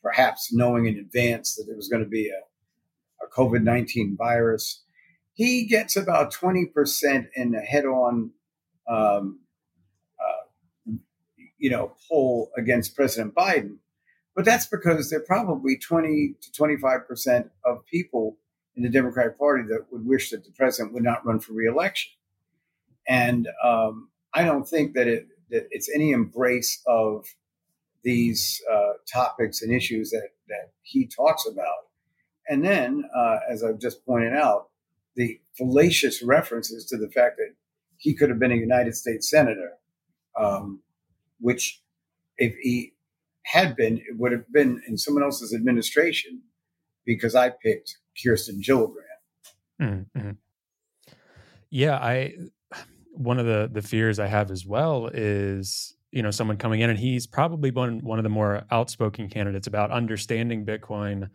perhaps knowing in advance that there was going to be a, a COVID 19 virus. He gets about 20% in a head on, um, uh, you know, poll against President Biden. But that's because there are probably 20 to 25% of people in the Democratic Party that would wish that the president would not run for reelection. And um, I don't think that it that it's any embrace of these uh, topics and issues that that he talks about. And then, uh, as I've just pointed out, the fallacious references to the fact that he could have been a United States senator, um, which if he had been, it would have been in someone else's administration because I picked Kirsten Gillibrand. Mm-hmm. Yeah, I one of the the fears I have as well is you know someone coming in and he's probably one one of the more outspoken candidates about understanding Bitcoin,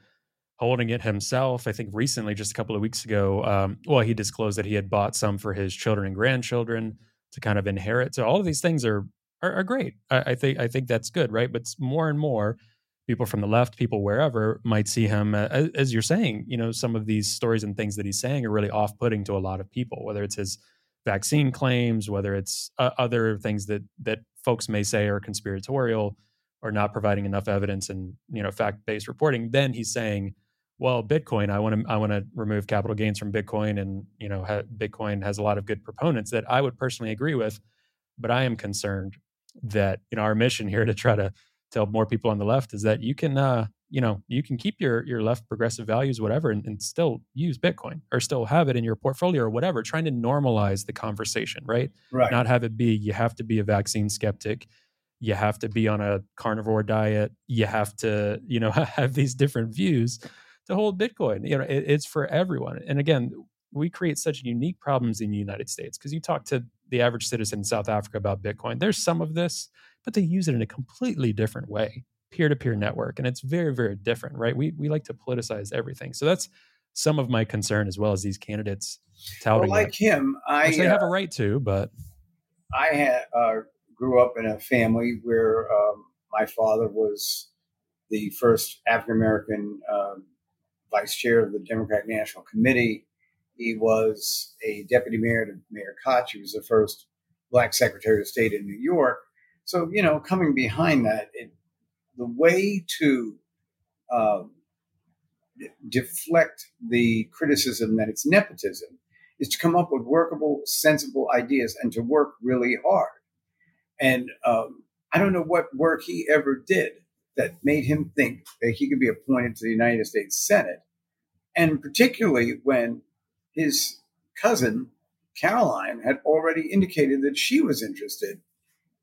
holding it himself. I think recently, just a couple of weeks ago, um, well, he disclosed that he had bought some for his children and grandchildren to kind of inherit. So all of these things are are, are great. I, I, think I think that's good, right? But more and more people from the left, people wherever, might see him as, as you're saying. You know, some of these stories and things that he's saying are really off-putting to a lot of people. Whether it's his vaccine claims, whether it's uh, other things that that folks may say are conspiratorial or not providing enough evidence and you know fact-based reporting, then he's saying, "Well, Bitcoin, I want to I want to remove capital gains from Bitcoin, and you know, ha- Bitcoin has a lot of good proponents that I would personally agree with, but I am concerned that you know our mission here to try to tell more people on the left is that you can uh, you know you can keep your your left progressive values whatever and, and, still use bitcoin or still have it in your portfolio or whatever trying to normalize the conversation right? Right. Not have it be you have to be a vaccine skeptic. You have to be on a carnivore diet. You have to you know have these different views to hold bitcoin. You know it, it's for everyone. And again we create such unique problems in the united states because you talk to the average citizen in south africa about bitcoin there's some of this but they use it in a completely different way peer-to-peer network and it's very very different right? We we like to politicize everything. So that's some of my concern as well as these candidates touting well, like that, him i they uh, have a right to but i had uh, grew up in a family where um, my father was the first african american um, vice chair of the democratic national committee. He was a deputy mayor to mayor koch. He was the first black secretary of state in new york. So you know coming behind that it the way to um, deflect the criticism that it's nepotism is to come up with workable, sensible ideas and to work really hard. And um, I don't know what work he ever did that made him think that he could be appointed to the United States Senate. And particularly when his cousin, Caroline, had already indicated that she was interested.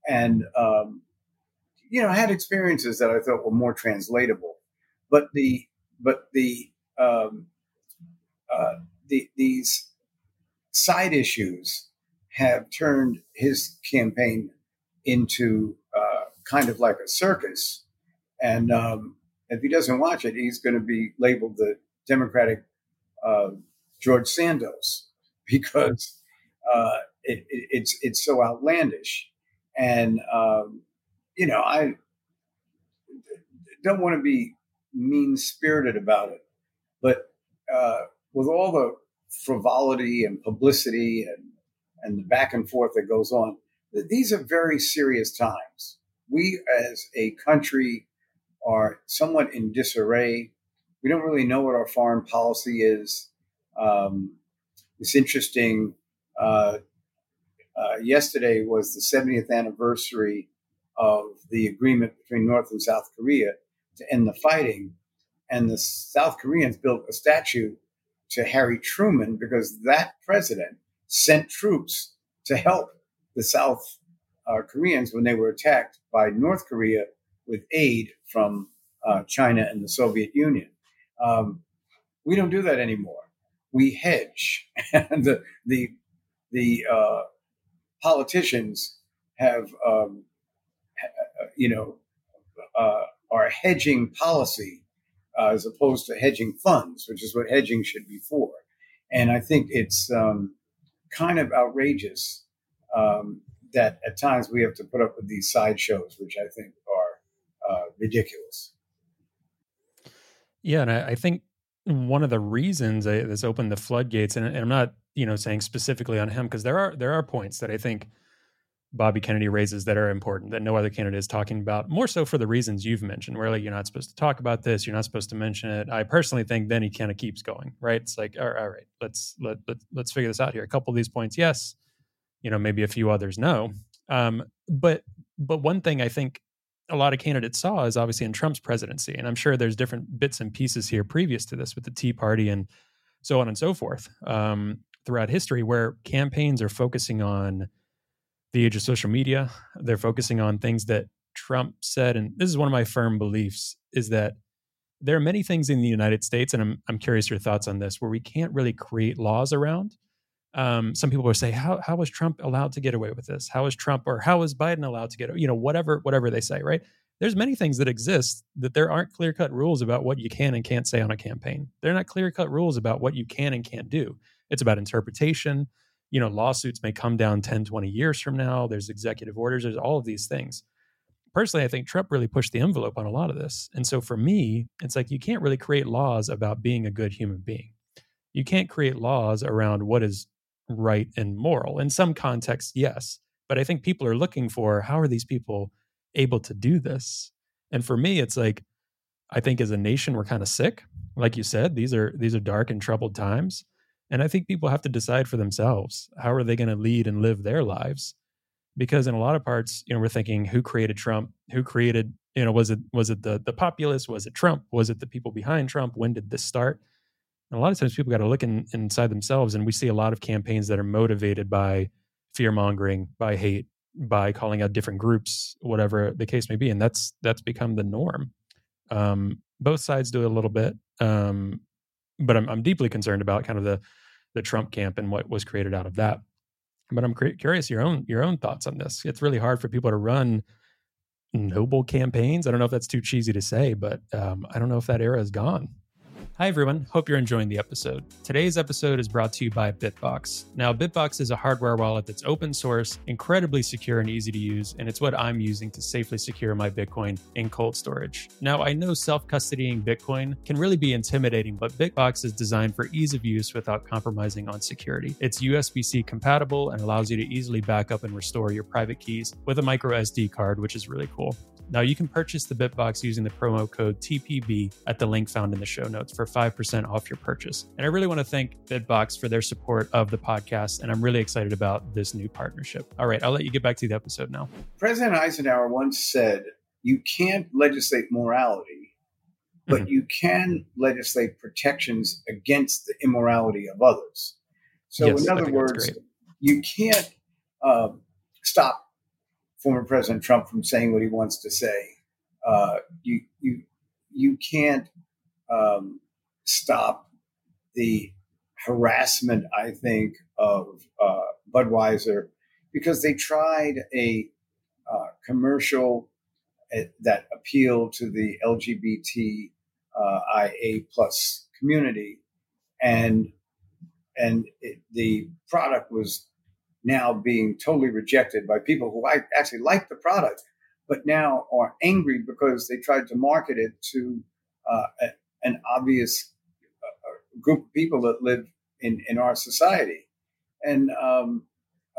And um, you know, I had experiences that I thought were more translatable, but the but the um, uh, the these side issues have turned his campaign into uh, kind of like a circus, and um, if he doesn't watch it, he's going to be labeled the Democratic uh, George Santos because uh, it, it, it's it's so outlandish, and um, you know, I don't want to be mean spirited about it, but uh, with all the frivolity and publicity and and the back and forth that goes on, these are very serious times. We, as a country, are somewhat in disarray. We don't really know what our foreign policy is. Um, it's interesting. Uh, uh, yesterday was the 70th anniversary of the agreement between North and South Korea to end the fighting. And the South Koreans built a statue to Harry Truman because that president sent troops to help the South uh, Koreans when they were attacked by North Korea with aid from uh, China and the Soviet Union. Um, we don't do that anymore. We hedge, and the the the uh, politicians have um, you know, uh, our hedging policy uh, as opposed to hedging funds, which is what hedging should be for. And I think it's um, kind of outrageous um, that at times we have to put up with these sideshows, which I think are uh, ridiculous. Yeah, and I, I, think one of the reasons this opened the floodgates, and, and I'm not, you know, saying specifically on him because there are there are points that I think Bobby Kennedy raises that are important that no other candidate is talking about, more so for the reasons you've mentioned, where like you're not supposed to talk about this, you're not supposed to mention it. I personally think then he kind of keeps going, right? It's like, all right, all right let's let, let let's figure this out here. A couple of these points, yes, you know, maybe a few others, no. Um, but but one thing I think a lot of candidates saw is obviously in Trump's presidency, and I'm sure there's different bits and pieces here previous to this with the Tea Party and so on and so forth um, throughout history, where campaigns are focusing on the age of social media. They're focusing on things that Trump said, and this is one of my firm beliefs: is that there are many things in the United States, and I'm I'm curious your thoughts on this, where we can't really create laws around. Um, some people will say, "How how was Trump allowed to get away with this? How was Trump or how was Biden allowed to get you know whatever whatever they say?" Right? There's many things that exist that there aren't clear cut rules about what you can and can't say on a campaign. They're not clear cut rules about what you can and can't do. It's about interpretation you know lawsuits may come down 10 20 years from now there's executive orders there's all of these things. Personally i think trump really pushed the envelope on a lot of this. And so for me it's like you can't really create laws about being a good human being. You can't create laws around what is right and moral. In some contexts yes. But i think people are looking for how are these people able to do this? And for me it's like i think as a nation we're kind of sick. Like you said these are these are dark and troubled times and I think people have to decide for themselves how are they going to lead and live their lives? Because in a lot of parts, you know, we're thinking who created Trump? Who created, you know, was it was it the the populace? Was it Trump? Was it the people behind Trump? When did this start? And a lot of times people got to look in, inside themselves and we see a lot of campaigns that are motivated by fear mongering, by hate, by calling out different groups, whatever the case may be. And that's that's become the norm. Um, both sides do it a little bit. Um, but I'm, I'm deeply concerned about kind of the the Trump camp and what was created out of that. But I'm curious your own your own thoughts on this. It's really hard for people to run noble campaigns. I don't know if that's too cheesy to say, but um, I don't know if that era is gone. Hi, everyone. Hope you're enjoying the episode. Today's episode is brought to you by Bitbox. Now, Bitbox is a hardware wallet that's open source, incredibly secure, and easy to use, and it's what I'm using to safely secure my Bitcoin in cold storage. Now, I know self custodying Bitcoin can really be intimidating, but Bitbox is designed for ease of use without compromising on security. It's USB C compatible and allows you to easily back up and restore your private keys with a micro SD card, which is really cool. Now you can purchase the Bitbox using the promo code TPB at the link found in the show notes for 5% off your purchase. And I really want to thank Bitbox for their support of the podcast, and I'm really excited about this new partnership. All right, I'll let you get back to the episode now. President Eisenhower once said, You can't legislate morality, but mm-hmm. you can legislate protections against the immorality of others. So, yes, in other words, you can't uh, stop former President Trump from saying what he wants to say. Uh, you you you can't um, stop the harassment. I think of uh, Budweiser because they tried a uh, commercial uh, that appealed to the LGBT uh, IA plus community, and and it, the product was now being totally rejected by people who actually like the product, but now are angry because they tried to market it to uh, a, an obvious uh, group of people that live in, in our society. And um,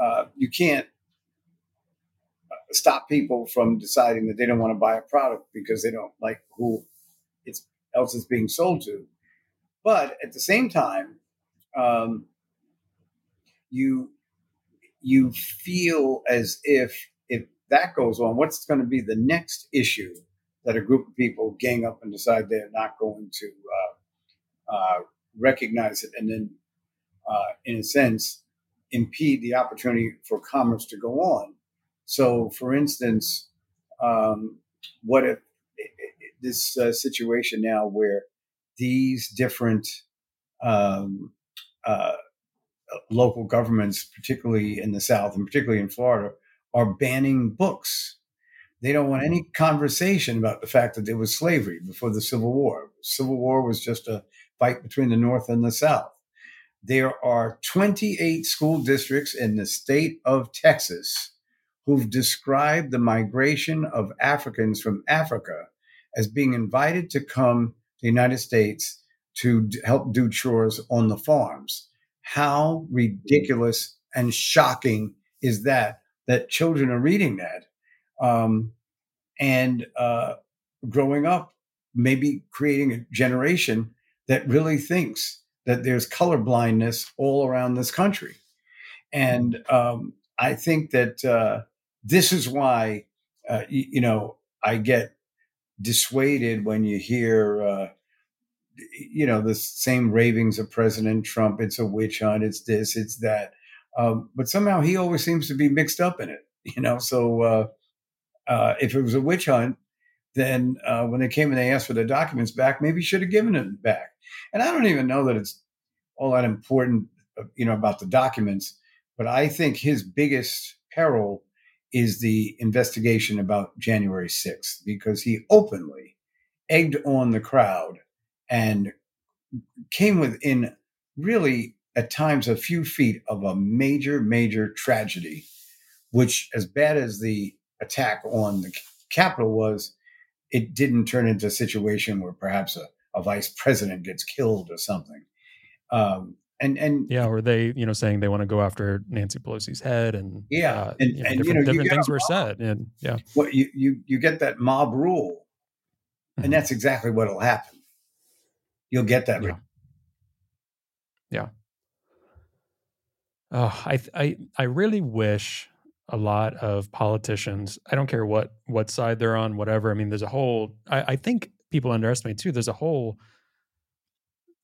uh, you can't stop people from deciding that they don't want to buy a product because they don't like who it's else is being sold to. But at the same time, um, you you feel as if if that goes on, what's going to be the next issue that a group of people gang up and decide they're not going to uh, uh, recognize it, and then, uh, in a sense, impede the opportunity for commerce to go on. So, for instance, um, what if this uh, situation now where these different um, uh, local governments, particularly in the South and particularly in Florida, are banning books. They don't want mm-hmm. any conversation about the fact that there was slavery before the Civil War. Civil War was just a fight between the North and the South. There are 28 school districts in the state of Texas who've described the migration of Africans from Africa as being invited to come to the United States to help do chores on the farms. How ridiculous and shocking is that? That children are reading that um, and uh, growing up, maybe creating a generation that really thinks that there's color blindness all around this country. And um, I think that uh, this is why, uh, you, you, know, I get dissuaded when you hear uh, you know, the same ravings of President Trump. It's a witch hunt. It's this. It's that. Um, but somehow he always seems to be mixed up in it. You know, so uh, uh, if it was a witch hunt, then uh, when they came and they asked for the documents back, maybe should have given it back. And I don't even know that it's all that important, uh, you know, about the documents. But I think his biggest peril is the investigation about January 6th because he openly egged on the crowd and came within really at times a few feet of a major, major tragedy, which, as bad as the attack on the Capitol was, it didn't turn into a situation where perhaps a, a vice president gets killed or something. Um, and and yeah, or they you know saying they want to go after Nancy Pelosi's head and yeah, uh, and, you know, and, different, you know, different things were said and yeah. Well, you you you get that mob rule, mm-hmm. and that's exactly what'll happen. You'll get that. Yeah. yeah. Oh, I I I really wish a lot of politicians. I don't care what what side they're on, whatever. I mean, there's a whole. I, I think people underestimate too. There's a whole,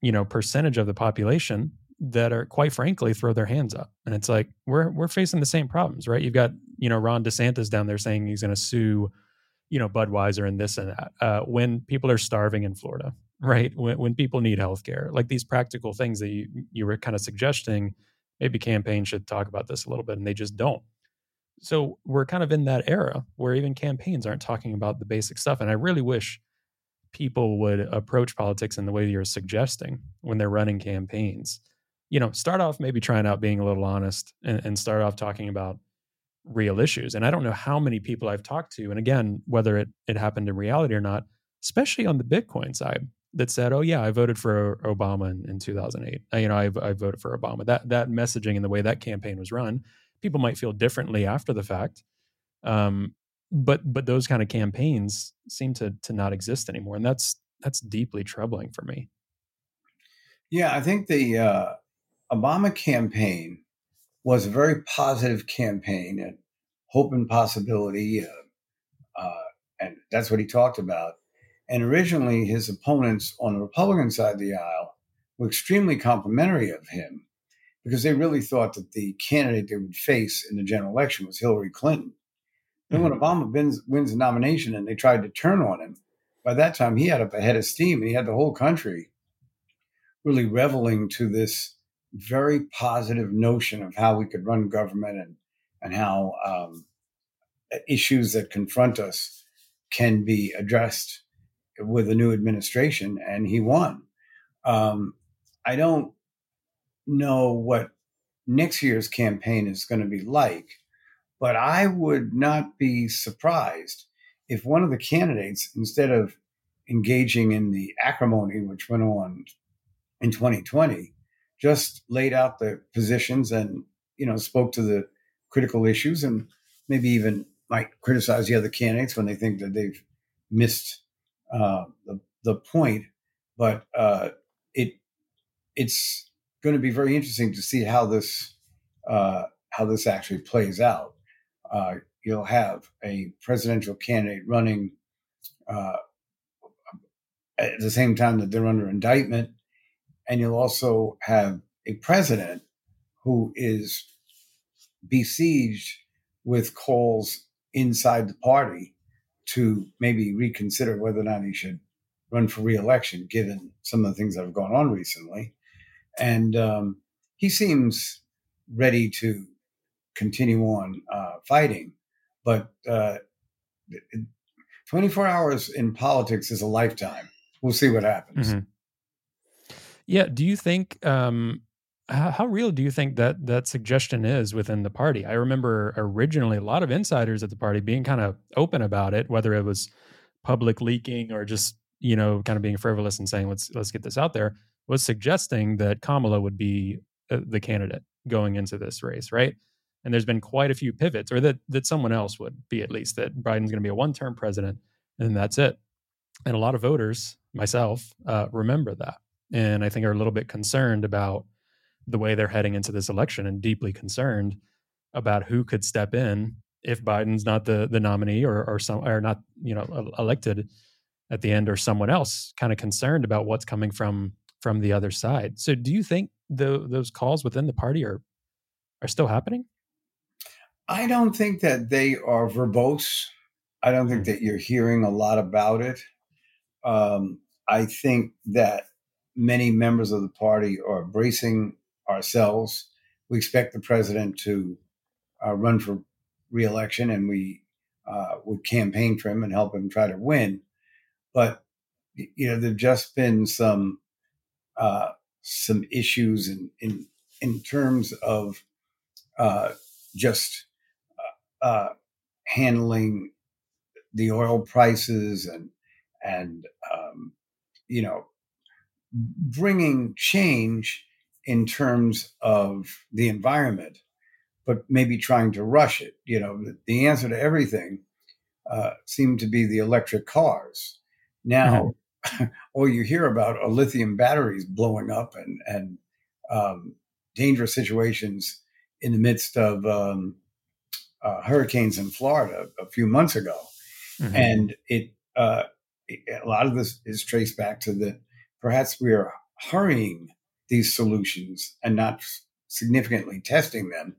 you know, percentage of the population that are quite frankly throw their hands up, and it's like we're we're facing the same problems, right? You've got you know Ron DeSantis down there saying he's going to sue, you know, Budweiser and this and that. Uh, when people are starving in Florida, right? When when people need health care, like these practical things that you you were kind of suggesting maybe campaigns should talk about this a little bit and they just don't so we're kind of in that era where even campaigns aren't talking about the basic stuff and i really wish people would approach politics in the way you're suggesting when they're running campaigns you know start off maybe trying out being a little honest and, and start off talking about real issues and i don't know how many people i've talked to and again whether it, it happened in reality or not especially on the bitcoin side that said, "Oh yeah, I voted for Obama in, in 2008. Uh, you know, I, I voted for Obama." That that messaging and the way that campaign was run, people might feel differently after the fact, um, but but those kind of campaigns seem to to not exist anymore, and that's that's deeply troubling for me. Yeah, I think the uh, Obama campaign was a very positive campaign and hope and possibility, uh, uh, and that's what he talked about and originally, his opponents on the Republican side of the aisle were extremely complimentary of him because they really thought that the candidate they would face in the general election was Hillary Clinton. Then, when mm-hmm. Obama wins, wins the nomination and they tried to turn on him, by that time he had up a head of steam and he had the whole country really reveling to this very positive notion of how we could run government and and how um, issues that confront us can be addressed with a new administration, and he won. Um, I don't know what next year's campaign is going to be like, but I would not be surprised if one of the candidates, instead of engaging in the acrimony which went on in 2020, just laid out the positions and you know spoke to the critical issues and maybe even might criticize the other candidates when they think that they've missed uh, the, the point, but uh, it it's going to be very interesting to see how this uh, how this actually plays out. Uh, you'll have a presidential candidate running uh, at the same time that they're under indictment, and you'll also have a president who is besieged with calls inside the party to maybe reconsider whether or not he should run for reelection, given some of the things that have gone on recently. And um, he seems ready to continue on uh, fighting. But uh, 24 hours in politics is a lifetime. We'll see what happens. Mm-hmm. Yeah. Do you think um, how, real do you think that that suggestion is within the party? I remember originally a lot of insiders at the party being kind of open about it, whether it was public leaking or just you know kind of being frivolous and saying let's let's get this out there, was suggesting that Kamala would be uh, the candidate going into this race, right? And there's been quite a few pivots, or that that someone else would be at least that Biden's going to be a one-term president, and that's it. And a lot of voters, myself, uh, remember that, and I think are a little bit concerned about the way they're heading into this election and deeply concerned about who could step in if Biden's not the the nominee or or some or not you know elected at the end or someone else kind of concerned about what's coming from from the other side. So do you think the, those calls within the party are are still happening? I don't think that they are verbose. I don't think hmm. that you're hearing a lot about it. Um, I think that many members of the party are bracing ourselves. We expect the president to uh, run for reelection, and we uh, would campaign for him and help him try to win. But you know, there've just been some uh, some issues in, in in terms of uh, just uh, uh, handling the oil prices and and um, you know bringing change in terms of the environment, but maybe trying to rush it. You know, the, answer to everything uh, seemed to be the electric cars. Now, mm-hmm. all you hear about are lithium batteries blowing up and and um, dangerous situations in the midst of um, uh, hurricanes in Florida a few months ago, mm-hmm. and it, uh, it, a lot of this is traced back to the perhaps we are hurrying these solutions and not significantly testing them.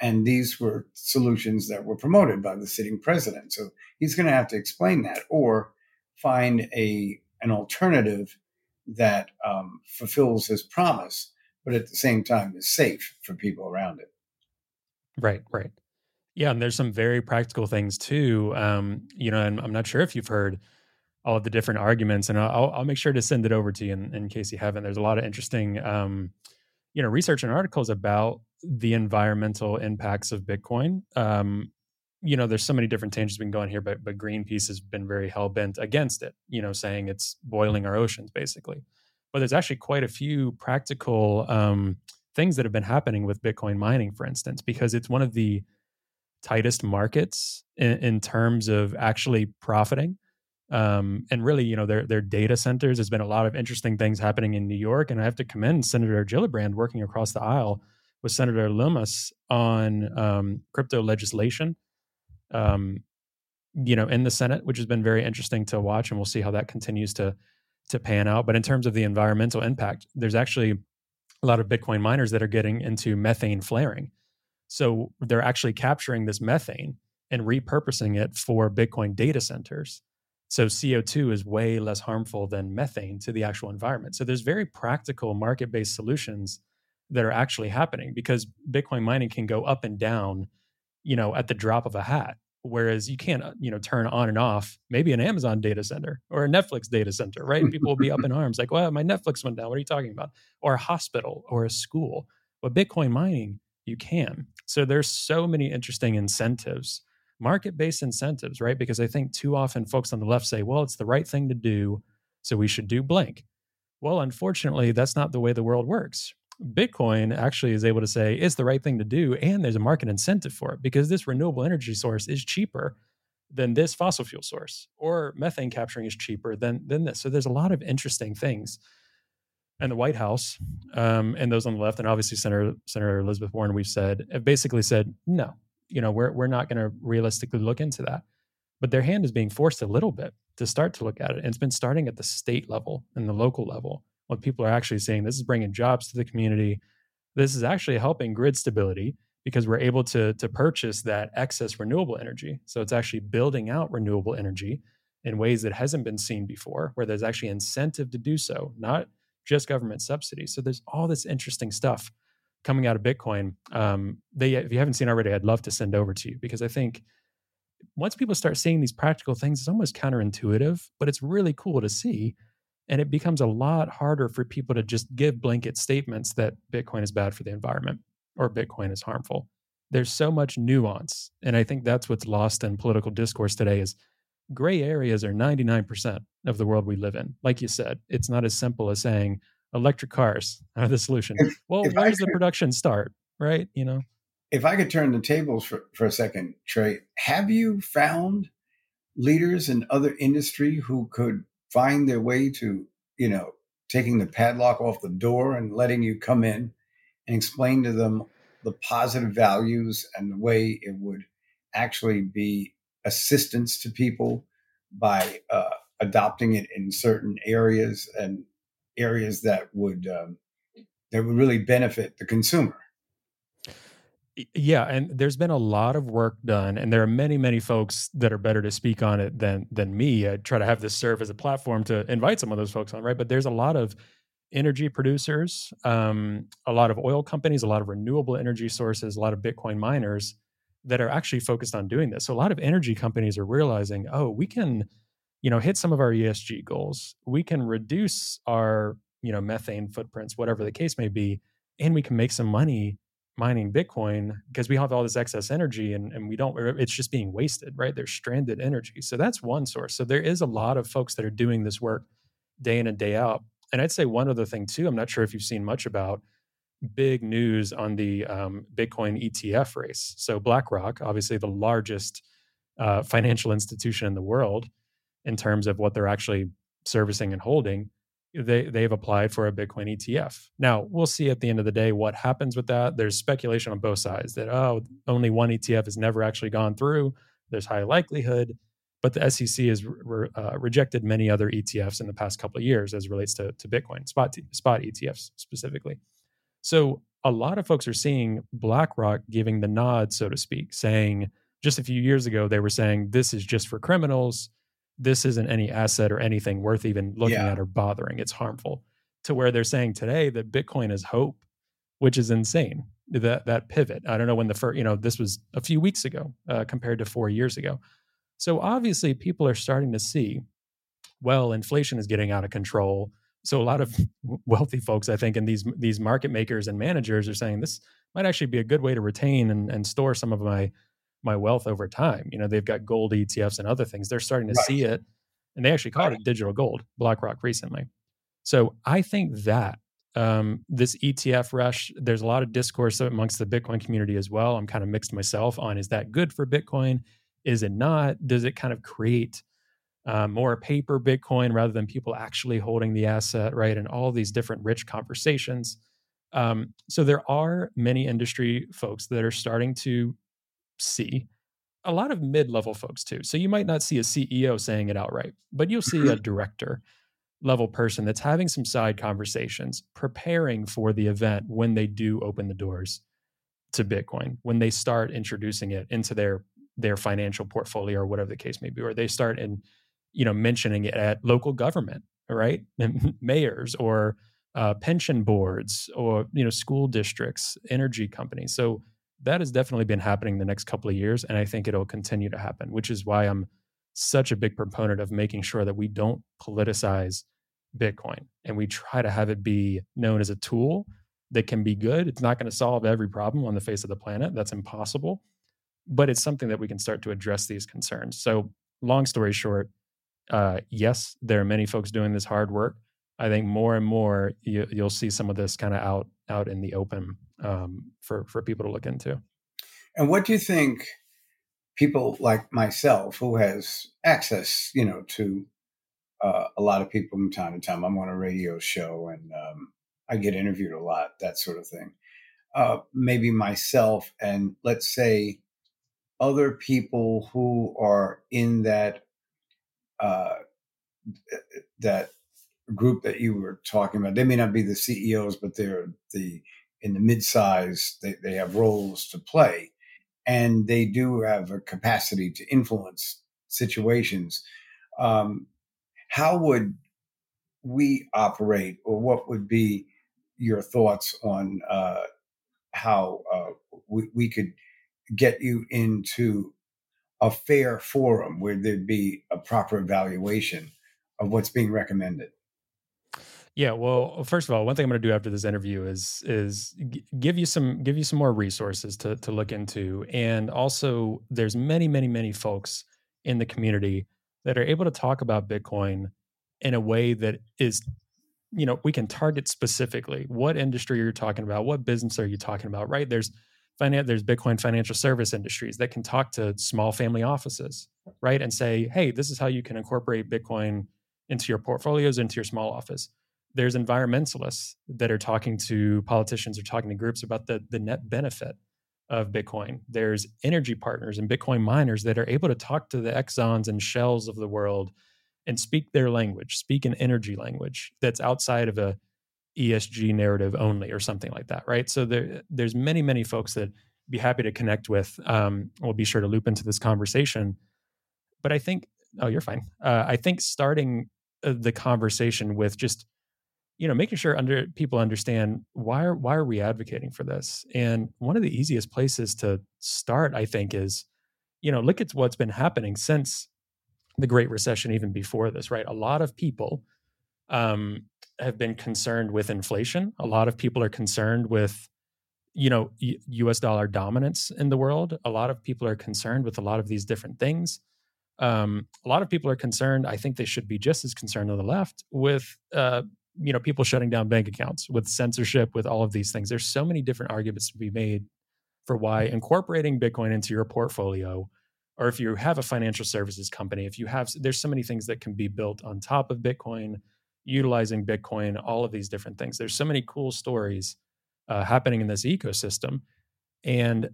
And these were solutions that were promoted by the sitting president. So he's going to have to explain that or find a an alternative that um, fulfills his promise, but at the same time is safe for people around it. Right, right. Yeah, and there's some very practical things too. Um, you know, and I'm not sure if you've heard all of the different arguments, and I'll, I'll make sure to send it over to you in, in case you haven't. There's a lot of interesting, um, you know, research and articles about the environmental impacts of Bitcoin. Um, you know, there's so many different tangents we can go on here, but but Greenpeace has been very hell bent against it. You know, saying it's boiling our oceans basically. But there's actually quite a few practical um, things that have been happening with Bitcoin mining, for instance, because it's one of the tightest markets in, in terms of actually profiting. Um, and really, you know, their their data centers. There's been a lot of interesting things happening in New York, and I have to commend Senator Gillibrand working across the aisle with Senator Lummis on um, crypto legislation. Um, you know, in the Senate, which has been very interesting to watch, and we'll see how that continues to to pan out. But in terms of the environmental impact, there's actually a lot of Bitcoin miners that are getting into methane flaring. So they're actually capturing this methane and repurposing it for Bitcoin data centers. So CO2 is way less harmful than methane to the actual environment. So there's very practical market-based solutions that are actually happening because Bitcoin mining can go up and down, you know, at the drop of a hat. Whereas you can't, uh, you know, turn on and off maybe an Amazon data center or a Netflix data center, right? People will be up in arms like, well, my Netflix went down. What are you talking about? Or a hospital or a school. But Bitcoin mining, you can. So there's so many interesting incentives, market-based incentives, right? Because I think too often folks on the left say, well, it's the right thing to do, so we should do blank. Well, unfortunately, that's not the way the world works. Bitcoin actually is able to say it's the right thing to do, and there's a market incentive for it because this renewable energy source is cheaper than this fossil fuel source, or methane capturing is cheaper than than this. So there's a lot of interesting things and the White House um, and those on the left, and obviously Senator Senator Elizabeth Warren, we've said have basically said no. You know, we're we're not going to realistically look into that. But their hand is being forced a little bit to start to look at it, and it's been starting at the state level and the local level. When people are actually saying this is bringing jobs to the community, this is actually helping grid stability because we're able to to purchase that excess renewable energy. So it's actually building out renewable energy in ways that hasn't been seen before, where there's actually incentive to do so, not just government subsidies. So there's all this interesting stuff coming out of Bitcoin. Um, they, if you haven't seen already, I'd love to send over to you because I think once people start seeing these practical things, it's almost counterintuitive, but it's really cool to see. And it becomes a lot harder for people to just give blanket statements that Bitcoin is bad for the environment or Bitcoin is harmful. There's so much nuance. And I think that's what's lost in political discourse today is gray areas are 99% of the world we live in. Like you said, it's not as simple as saying electric cars are the solution. If, well, if where does the production start? Right. You know, if I could turn the tables for, for a second, Trey, have you found leaders in other industry who could find their way to, you know, taking the padlock off the door and letting you come in and explain to them the positive values and the way it would actually be assistance to people by uh, adopting it in certain areas and areas that would um, that would really benefit the consumer. Yeah, and there's been a lot of work done, and there are many, many folks that are better to speak on it than than me. I try to have this serve as a platform to invite some of those folks on, right? But there's a lot of energy producers, um, a lot of oil companies, a lot of renewable energy sources, a lot of Bitcoin miners that are actually focused on doing this. So a lot of energy companies are realizing, oh, we can, you know, hit some of our ESG goals. We can reduce our, you know, methane footprints, whatever the case may be, and we can make some money mining Bitcoin because we have all this excess energy and, and we don't, it's just being wasted, right? There's stranded energy. So that's one source. So there is a lot of folks that are doing this work day in and day out. And I'd say one other thing too, I'm not sure if you've seen much about big news on the um, Bitcoin ETF race. So BlackRock, obviously the largest uh, financial institution in the world in terms of what they're actually servicing and holding, they they've applied for a Bitcoin ETF. Now we'll see at the end of the day what happens with that. There's speculation on both sides that oh only one ETF has never actually gone through. There's high likelihood, but the SEC has re- uh, rejected many other ETFs in the past couple of years as relates to to Bitcoin spot t- spot ETFs specifically. So a lot of folks are seeing BlackRock giving the nod, so to speak, saying just a few years ago they were saying this is just for criminals this isn't any asset or anything worth even looking yeah. at or bothering. It's harmful. To where they're saying today that Bitcoin is hope, which is insane. That that pivot. I don't know when the first, you know, this was a few weeks ago uh, compared to four years ago. So obviously, people are starting to see, well, inflation is getting out of control. So a lot of wealthy folks, I think, and these these market makers and managers are saying this might actually be a good way to retain and, and store some of my my wealth over time. You know, they've got gold ETFs and other things. They're starting to right. see it, and they actually call right. it digital gold, BlackRock recently. So I think that um, this ETF rush, there's a lot of discourse amongst the Bitcoin community as well. I'm kind of mixed myself on is that good for Bitcoin? Is it not? Does it kind of create uh, more paper Bitcoin rather than people actually holding the asset, right? And all these different rich conversations. Um, so there are many industry folks that are starting to see a lot of mid-level folks too. So you might not see a CEO saying it outright, but you'll see a mm-hmm. director level person that's having some side conversations, preparing for the event when they do open the doors to Bitcoin, when they start introducing it into their their financial portfolio or whatever the case may be, or they start in, you know, mentioning it at local government, right? Mayors or uh, pension boards or you know school districts, energy companies. So that has definitely been happening the next couple of years and i think it'll continue to happen which is why i'm such a big proponent of making sure that we don't politicize bitcoin and we try to have it be known as a tool that can be good. It's not going to solve every problem on the face of the planet. That's impossible but it's something that we can start to address these concerns. So long story short uh, yes there are many folks doing this hard work. I think more and more you, will see some of this kind of out out in the open um, for for people to look into. And what do you think people like myself, who has access, you know, to uh, a lot of people from time to time? I'm on a radio show and um, I get interviewed a lot, that sort of thing. Uh, maybe myself and let's say other people who are in that uh, that group that you were talking about. They may not be the CEOs, but they're the in the mid-size, they, they have roles to play and they do have a capacity to influence situations. Um, how would we operate, or what would be your thoughts on uh, how uh, we, we could get you into a fair forum where there'd be a proper evaluation of what's being recommended? Yeah, well, uh, first of all, one thing I'm going to do after this interview is is give you some give you some more resources to to look into, and also there's many many many folks in the community that are able to talk about Bitcoin in a way that is, you know, we can target specifically what industry you're talking about, what business are you talking about, right? There's finan- there's Bitcoin financial service industries that can talk to small family offices, right, and say, hey, this is how you can incorporate Bitcoin into your portfolios, into your small office there's environmentalists that are talking to politicians or talking to groups about the, the net benefit of Bitcoin. There's energy partners and Bitcoin miners that are able to talk to the Exxons and Shells of the world and speak their language, speak an energy language that's outside of a ESG narrative only or something like that, right? So there, there's many, many folks that be happy to connect with. Um, we'll be sure to loop into this conversation. But I think, oh, you're fine. Uh, I think starting uh, the conversation with just you know making sure under people understand why are why are we advocating for this and one of the easiest places to start i think is you know look at what's been happening since the great recession even before this right a lot of people um have been concerned with inflation. A lot of people are concerned with, you know, U.S. dollar dominance in the world. A lot of people are concerned with a lot of these different things. Um, a lot of people are concerned. I think they should be just as concerned on the left with, uh, you know, people shutting down bank accounts, with censorship, with all of these things. There's so many different arguments to be made for why incorporating Bitcoin into your portfolio, or if you have a financial services company, if you have, there's so many things that can be built on top of Bitcoin, utilizing Bitcoin, all of these different things. There's so many cool stories uh, happening in this ecosystem. And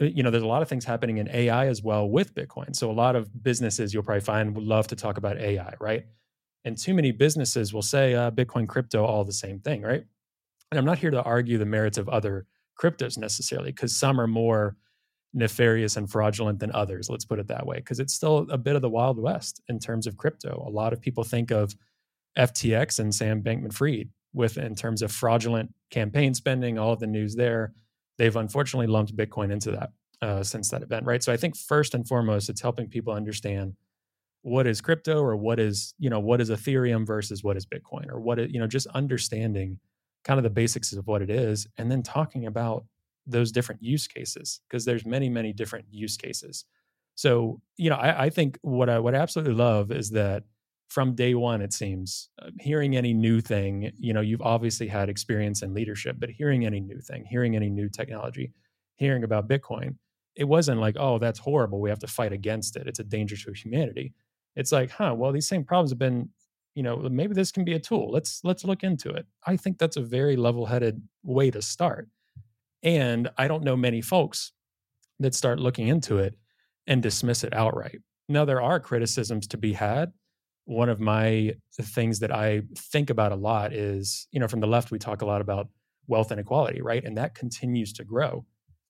uh, you know, there's a lot of things happening in AI as well with Bitcoin. So a lot of businesses you'll probably find would love to talk about AI, right? And too many businesses will say uh, Bitcoin, crypto, all the same thing, right? And I'm not here to argue the merits of other cryptos necessarily, because some are more nefarious and fraudulent than others. Let's put it that way, because it's still a bit of the wild west in terms of crypto. A lot of people think of FTX and Sam Bankman-Fried with in terms of fraudulent campaign spending, all of the news there they've unfortunately lumped Bitcoin into that uh, since that event, right? So I think first and foremost, it's helping people understand what is crypto or what is you know what is Ethereum versus what is Bitcoin or what is, you know just understanding kind of the basics of what it is, and then talking about those different use cases because there's many many different use cases. So you know I, I think what I what I absolutely love is that from day one it seems uh, hearing any new thing you know you've obviously had experience in leadership but hearing any new thing hearing any new technology hearing about bitcoin it wasn't like oh that's horrible we have to fight against it it's a danger to humanity it's like huh well these same problems have been you know maybe this can be a tool. Let's let's look into it. I think that's a very level-headed way to start and i don't know many folks that start looking into it and dismiss it outright. Now there are criticisms to be had. One of my things that I think about a lot is, you know, from the left, we talk a lot about wealth inequality, right? And that continues to grow.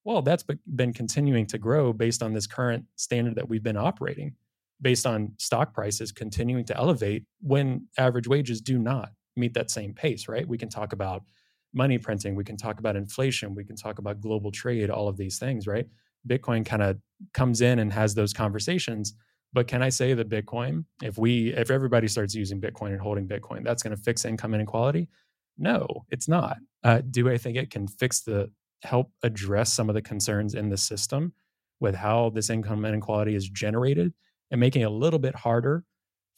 Well, that's been continuing to grow based on this current standard that we've been operating, based on stock prices continuing to elevate when average wages do not meet that same pace, right? We can talk about money printing, we can talk about inflation, we can talk about global trade, all of these things, right? Bitcoin kind of comes in and has those conversations but can I say that Bitcoin, if we, if everybody starts using Bitcoin and holding Bitcoin, that's going to fix income inequality? No, it's not. Uh, do I think it can fix the, help address some of the concerns in the system with how this income inequality is generated and making it a little bit harder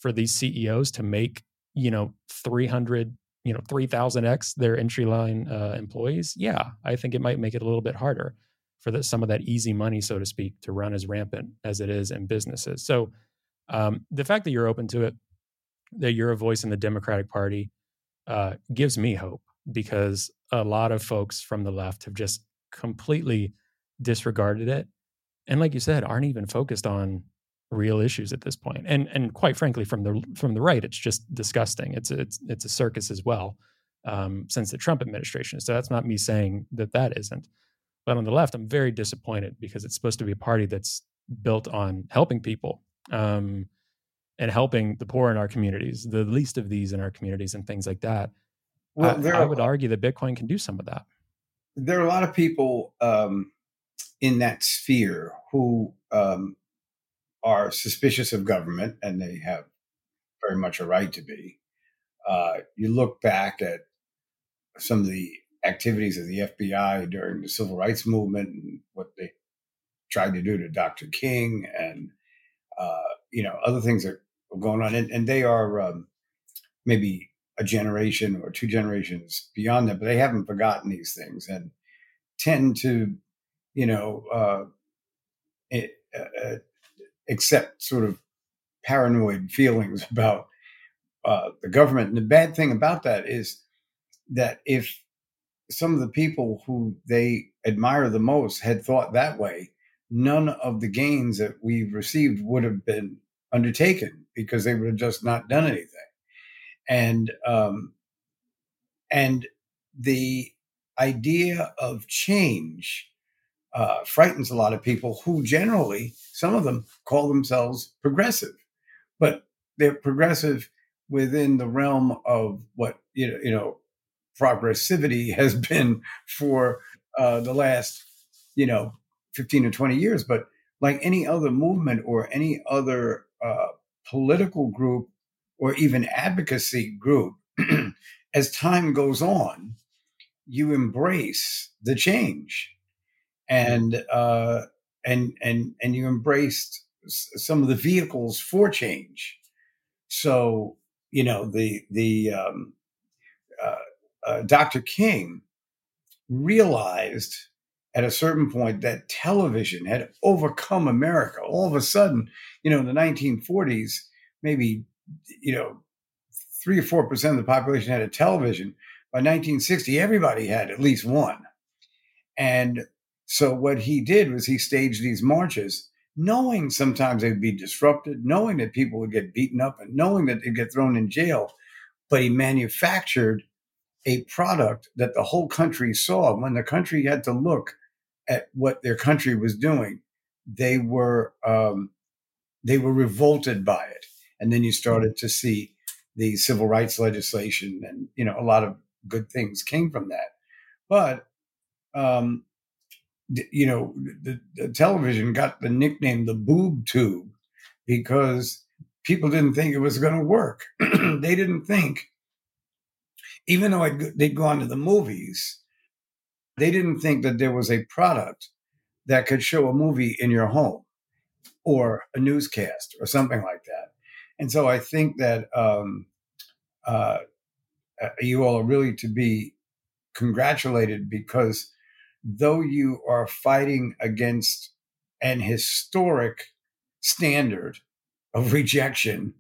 for these CEOs to make, you know, 300, you know, 3000x their entry line uh, employees? Yeah, I think it might make it a little bit harder for the, some of that easy money, so to speak, to run as rampant as it is in businesses. So um, the fact that you're open to it, that you're a voice in the Democratic Party, uh, gives me hope because a lot of folks from the left have just completely disregarded it, and like you said, aren't even focused on real issues at this point. And and quite frankly, from the from the right, it's just disgusting. It's a, it's it's a circus as well um, since the Trump administration. So that's not me saying that that isn't. But on the left, I'm very disappointed because it's supposed to be a party that's built on helping people um, and helping the poor in our communities, the least of these in our communities, and things like that. Well, I, I would argue that Bitcoin can do some of that. There are a lot of people um, in that sphere who um, are suspicious of government, and they have very much a right to be. Uh, you look back at some of the activities of the FBI during the civil rights movement and what they tried to do to Dr. King and uh, you know other things that were going on, and, and they are um, maybe a generation or two generations beyond that, but they haven't forgotten these things and tend to you know uh, it, uh sort of paranoid feelings about uh, the government. And the bad thing about that is that if some of the people who they admire the most had thought that way, none of the gains that we've received would have been undertaken because they would have just not done anything. And um, and the idea of change uh, frightens a lot of people who generally, some of them call themselves progressive, but they're progressive within the realm of what you know, you know progressivity has been for uh, the last, you know, 15 or 20 years. But like any other movement or any other uh, political group or even advocacy group, as time goes on, you embrace the change, and uh, and and and you embraced some of the vehicles for change. So you know the the um, uh, uh, Dr. King realized at a certain point that television had overcome America. All of a sudden, you know, in the 1940s, maybe, you know, three or four percent of the population had a television. By 1960, everybody had at least one. And so what he did was he staged these marches, knowing sometimes they'd be disrupted, knowing that people would get beaten up, and knowing that they'd get thrown in jail. But he manufactured a product that the whole country saw. When the country had to look at what their country was doing, they were um, they were revolted by it. And then you started to see the civil rights legislation, and you know a lot of good things came from that. But um, you know, the, the television got the nickname the boob tube because people didn't think it was going to work. they didn't think, even though I'd, they'd gone to the movies, they didn't think that there was a product that could show a movie in your home or a newscast or something like that. And so I think that um, uh, uh you all are really to be congratulated because though you are fighting against an historic standard of rejection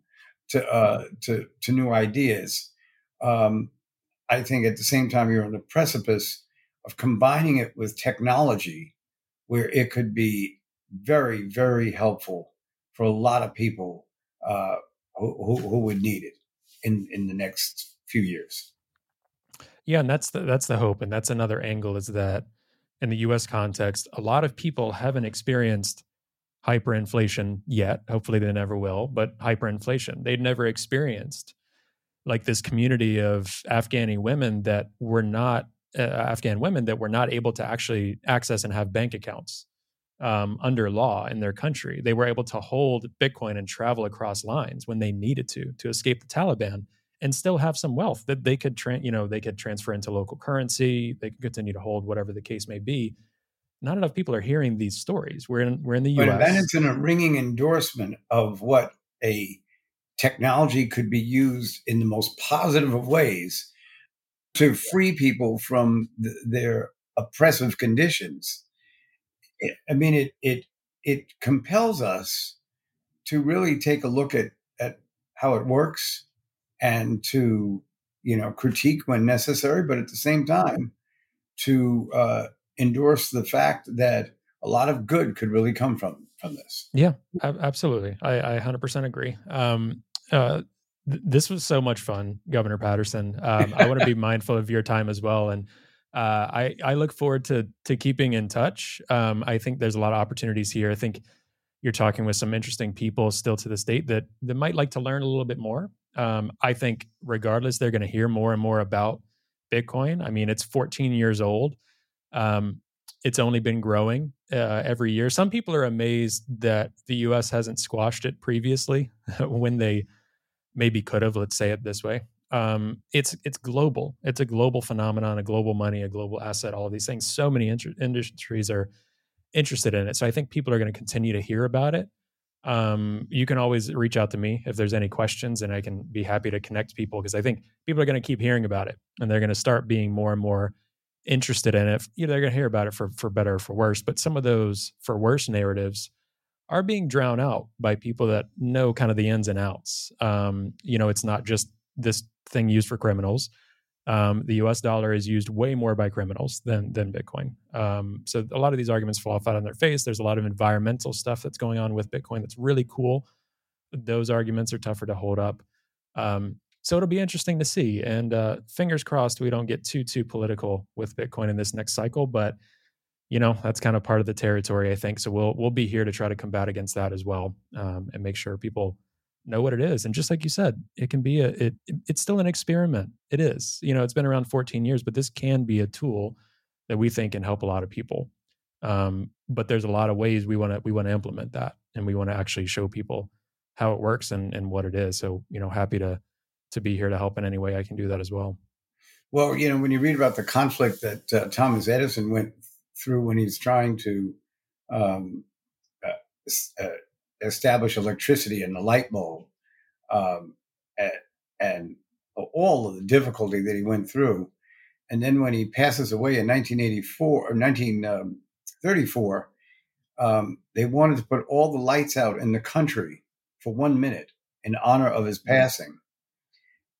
to uh, to to new ideas, um, I think at the same time you're on the precipice of combining it with technology, where it could be very very helpful for a lot of people uh, who, who would need it in in the next few years. Yeah, and that's the that's the hope, and that's another angle is that in the US context, a lot of people haven't experienced hyperinflation yet. Hopefully they never will, but hyperinflation. They'd never experienced like this community of Afghani women that were not uh, Afghan women that were not able to actually access and have bank accounts um, under law in their country. They were able to hold Bitcoin and travel across lines when they needed to to escape the Taliban and still have some wealth that they could, tra- you know, they could transfer into local currency. They could continue to hold whatever the case may be. Not enough people are hearing these stories. We're in we're in the U.S. But Bennett's in a ringing endorsement of what a technology could be used in the most positive of ways to free people from the, their oppressive conditions. It, I mean, it it it compels us to really take a look at at how it works and to you know critique when necessary, but at the same time to uh, endorse the fact that a lot of good could really come from from this. Yeah, absolutely. I, I 100% agree. Um, uh, th- this was so much fun, Governor Paterson. Um, I want to be mindful of your time as well, and uh, I I look forward to to keeping in touch. Um, I think there's a lot of opportunities here. I think you're talking with some interesting people still to this date that that might like to learn a little bit more um, I think regardless, they're going to hear more and more about Bitcoin. I mean, it's 14 years old. Um, it's only been growing uh, every year. Some people are amazed that the U.S. hasn't squashed it previously when they maybe could have. Let's say it this way. Um, it's it's global. It's a global phenomenon, a global money, a global asset. All of these things. So many inter- industries are interested in it. So I think people are going to continue to hear about it um, you can always reach out to me if there's any questions and I can be happy to connect people because I think people are going to keep hearing about it and they're going to start being more and more interested in it. You know, they're going to hear about it for, for better or for worse, but some of those for worse narratives are being drowned out by people that know kind of the ins and outs. Um, you know, it's not just this thing used for criminals um, the U.S. dollar is used way more by criminals than than Bitcoin. Um, so a lot of these arguments fall flat on their face. There's a lot of environmental stuff that's going on with Bitcoin that's really cool. Those arguments are tougher to hold up. Um, so it'll be interesting to see. And uh, fingers crossed we don't get too too political with Bitcoin in this next cycle. But you know that's kind of part of the territory, I think. So we'll we'll be here to try to combat against that as well um, and make sure people know what it is and just like you said it can be a it, it's still an experiment it is you know it's been around 14 years but this can be a tool that we think can help a lot of people um, but there's a lot of ways we want to we want to implement that and we want to actually show people how it works and and what it is so you know happy to to be here to help in any way I can do that as well. Well, you know, when you read about the conflict that uh, Thomas Edison went through when he's trying to um, uh, uh, establish electricity in the light bulb, um, and, and, all of the difficulty that he went through, and then when he passes away in 1984 or 1934, um, um, they wanted to put all the lights out in the country for one minute in honor of his mm-hmm. passing.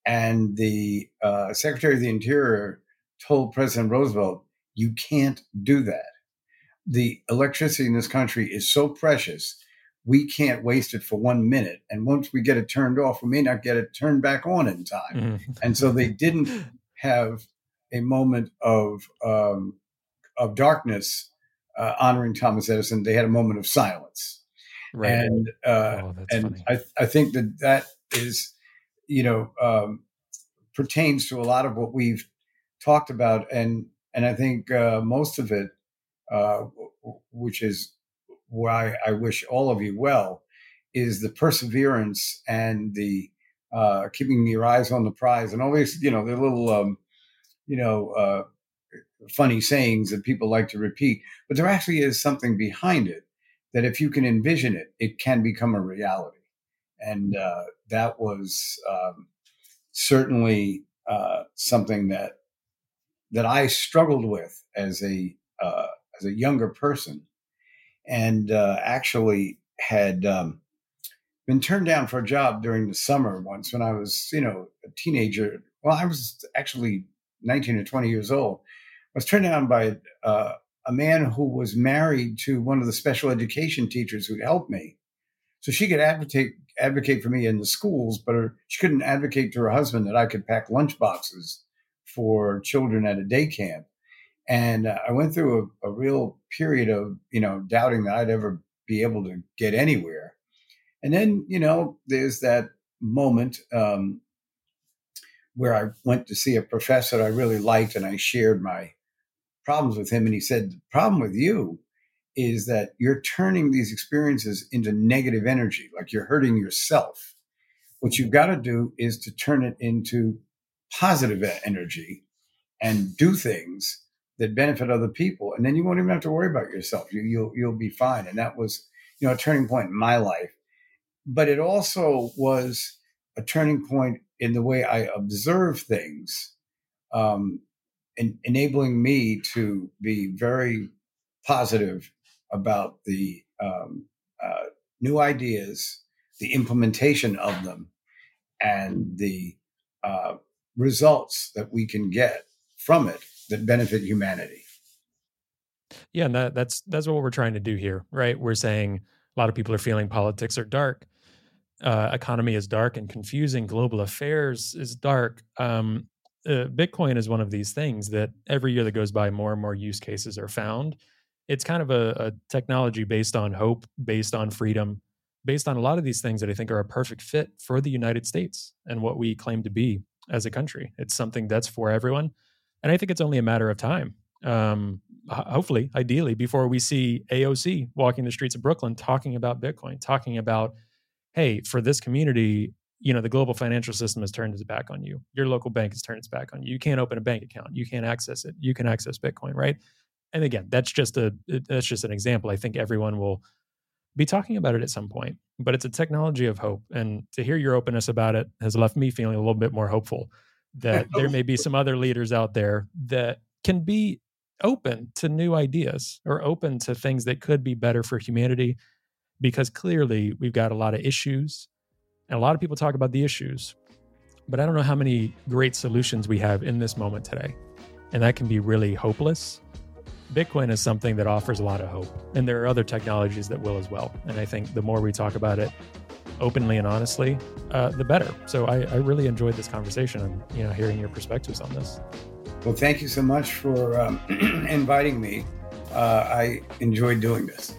And the uh, Secretary of the Interior told President Roosevelt, you can't do that. The electricity in this country is so precious, we can't waste it for one minute. And once we get it turned off, we may not get it turned back on in time. Mm-hmm. And so they didn't have a moment of um, of darkness uh, honoring Thomas Edison. They had a moment of silence. Right. And uh, oh, and I, I think that that is you know, um, pertains to a lot of what we've talked about, and and I think uh, most of it, uh, which is why I wish all of you well, is the perseverance and the uh, keeping your eyes on the prize, and always, you know, the little, um, you know, uh, funny sayings that people like to repeat, but there actually is something behind it that if you can envision it, it can become a reality. And uh, that was um, certainly uh, something that that I struggled with as a uh, as a younger person, and uh, actually had um, been turned down for a job during the summer once when I was you know a teenager. Well, I was actually nineteen or twenty years old. I was turned down by uh, a man who was married to one of the special education teachers who helped me. So she could advocate advocate for me in the schools, but her, she couldn't advocate to her husband that I could pack lunch boxes for children at a day camp. And uh, I went through a, a, real period of, you know, doubting that I'd ever be able to get anywhere. And then, you know, there's that moment um, where I went to see a professor I really liked and I shared my problems with him. And he said, The problem with you is that you're turning these experiences into negative energy, like you're hurting yourself. What you've got to do is to turn it into positive energy and do things that benefit other people, and then you won't even have to worry about yourself. You, you'll you'll be fine. And that was, you know, a turning point in my life. But it also was a turning point in the way I observe things, um, enabling me to be very positive about the um, uh, new ideas, the implementation of them, and the uh, results that we can get from it that benefit humanity. Yeah, and that, that's that's what we're trying to do here, right? We're saying a lot of people are feeling politics are dark, uh, economy is dark and confusing, global affairs is dark. Um, uh, Bitcoin is one of these things that every year that goes by, more and more use cases are found it's kind of a, a technology based on hope, based on freedom, based on a lot of these things that I think are a perfect fit for the United States and what we claim to be as a country. It's something that's for everyone. And I think it's only a matter of time. Um, hopefully, ideally, before we see AOC walking the streets of Brooklyn talking about Bitcoin, talking about, hey, for this community, you know, the global financial system has turned its back on you. Your local bank has turned its back on you. You can't open a bank account. You can't access it. You can access Bitcoin, right? and again, that's just a that's just an example. I think everyone will be talking about it at some point, but it's a technology of hope. And to hear your openness about it has left me feeling a little bit more hopeful that there may be some other leaders out there that can be open to new ideas or open to things that could be better for humanity because clearly we've got a lot of issues and a lot of people talk about the issues but i don't know how many great solutions we have in this moment today and that can be really hopeless Bitcoin is something that offers a lot of hope, and there are other technologies that will as well. And I think the more we talk about it openly and honestly, uh, the better. So I, I, really enjoyed this conversation and you know hearing your perspectives on this. Well, thank you so much for um, inviting me. Uh, I enjoyed doing this.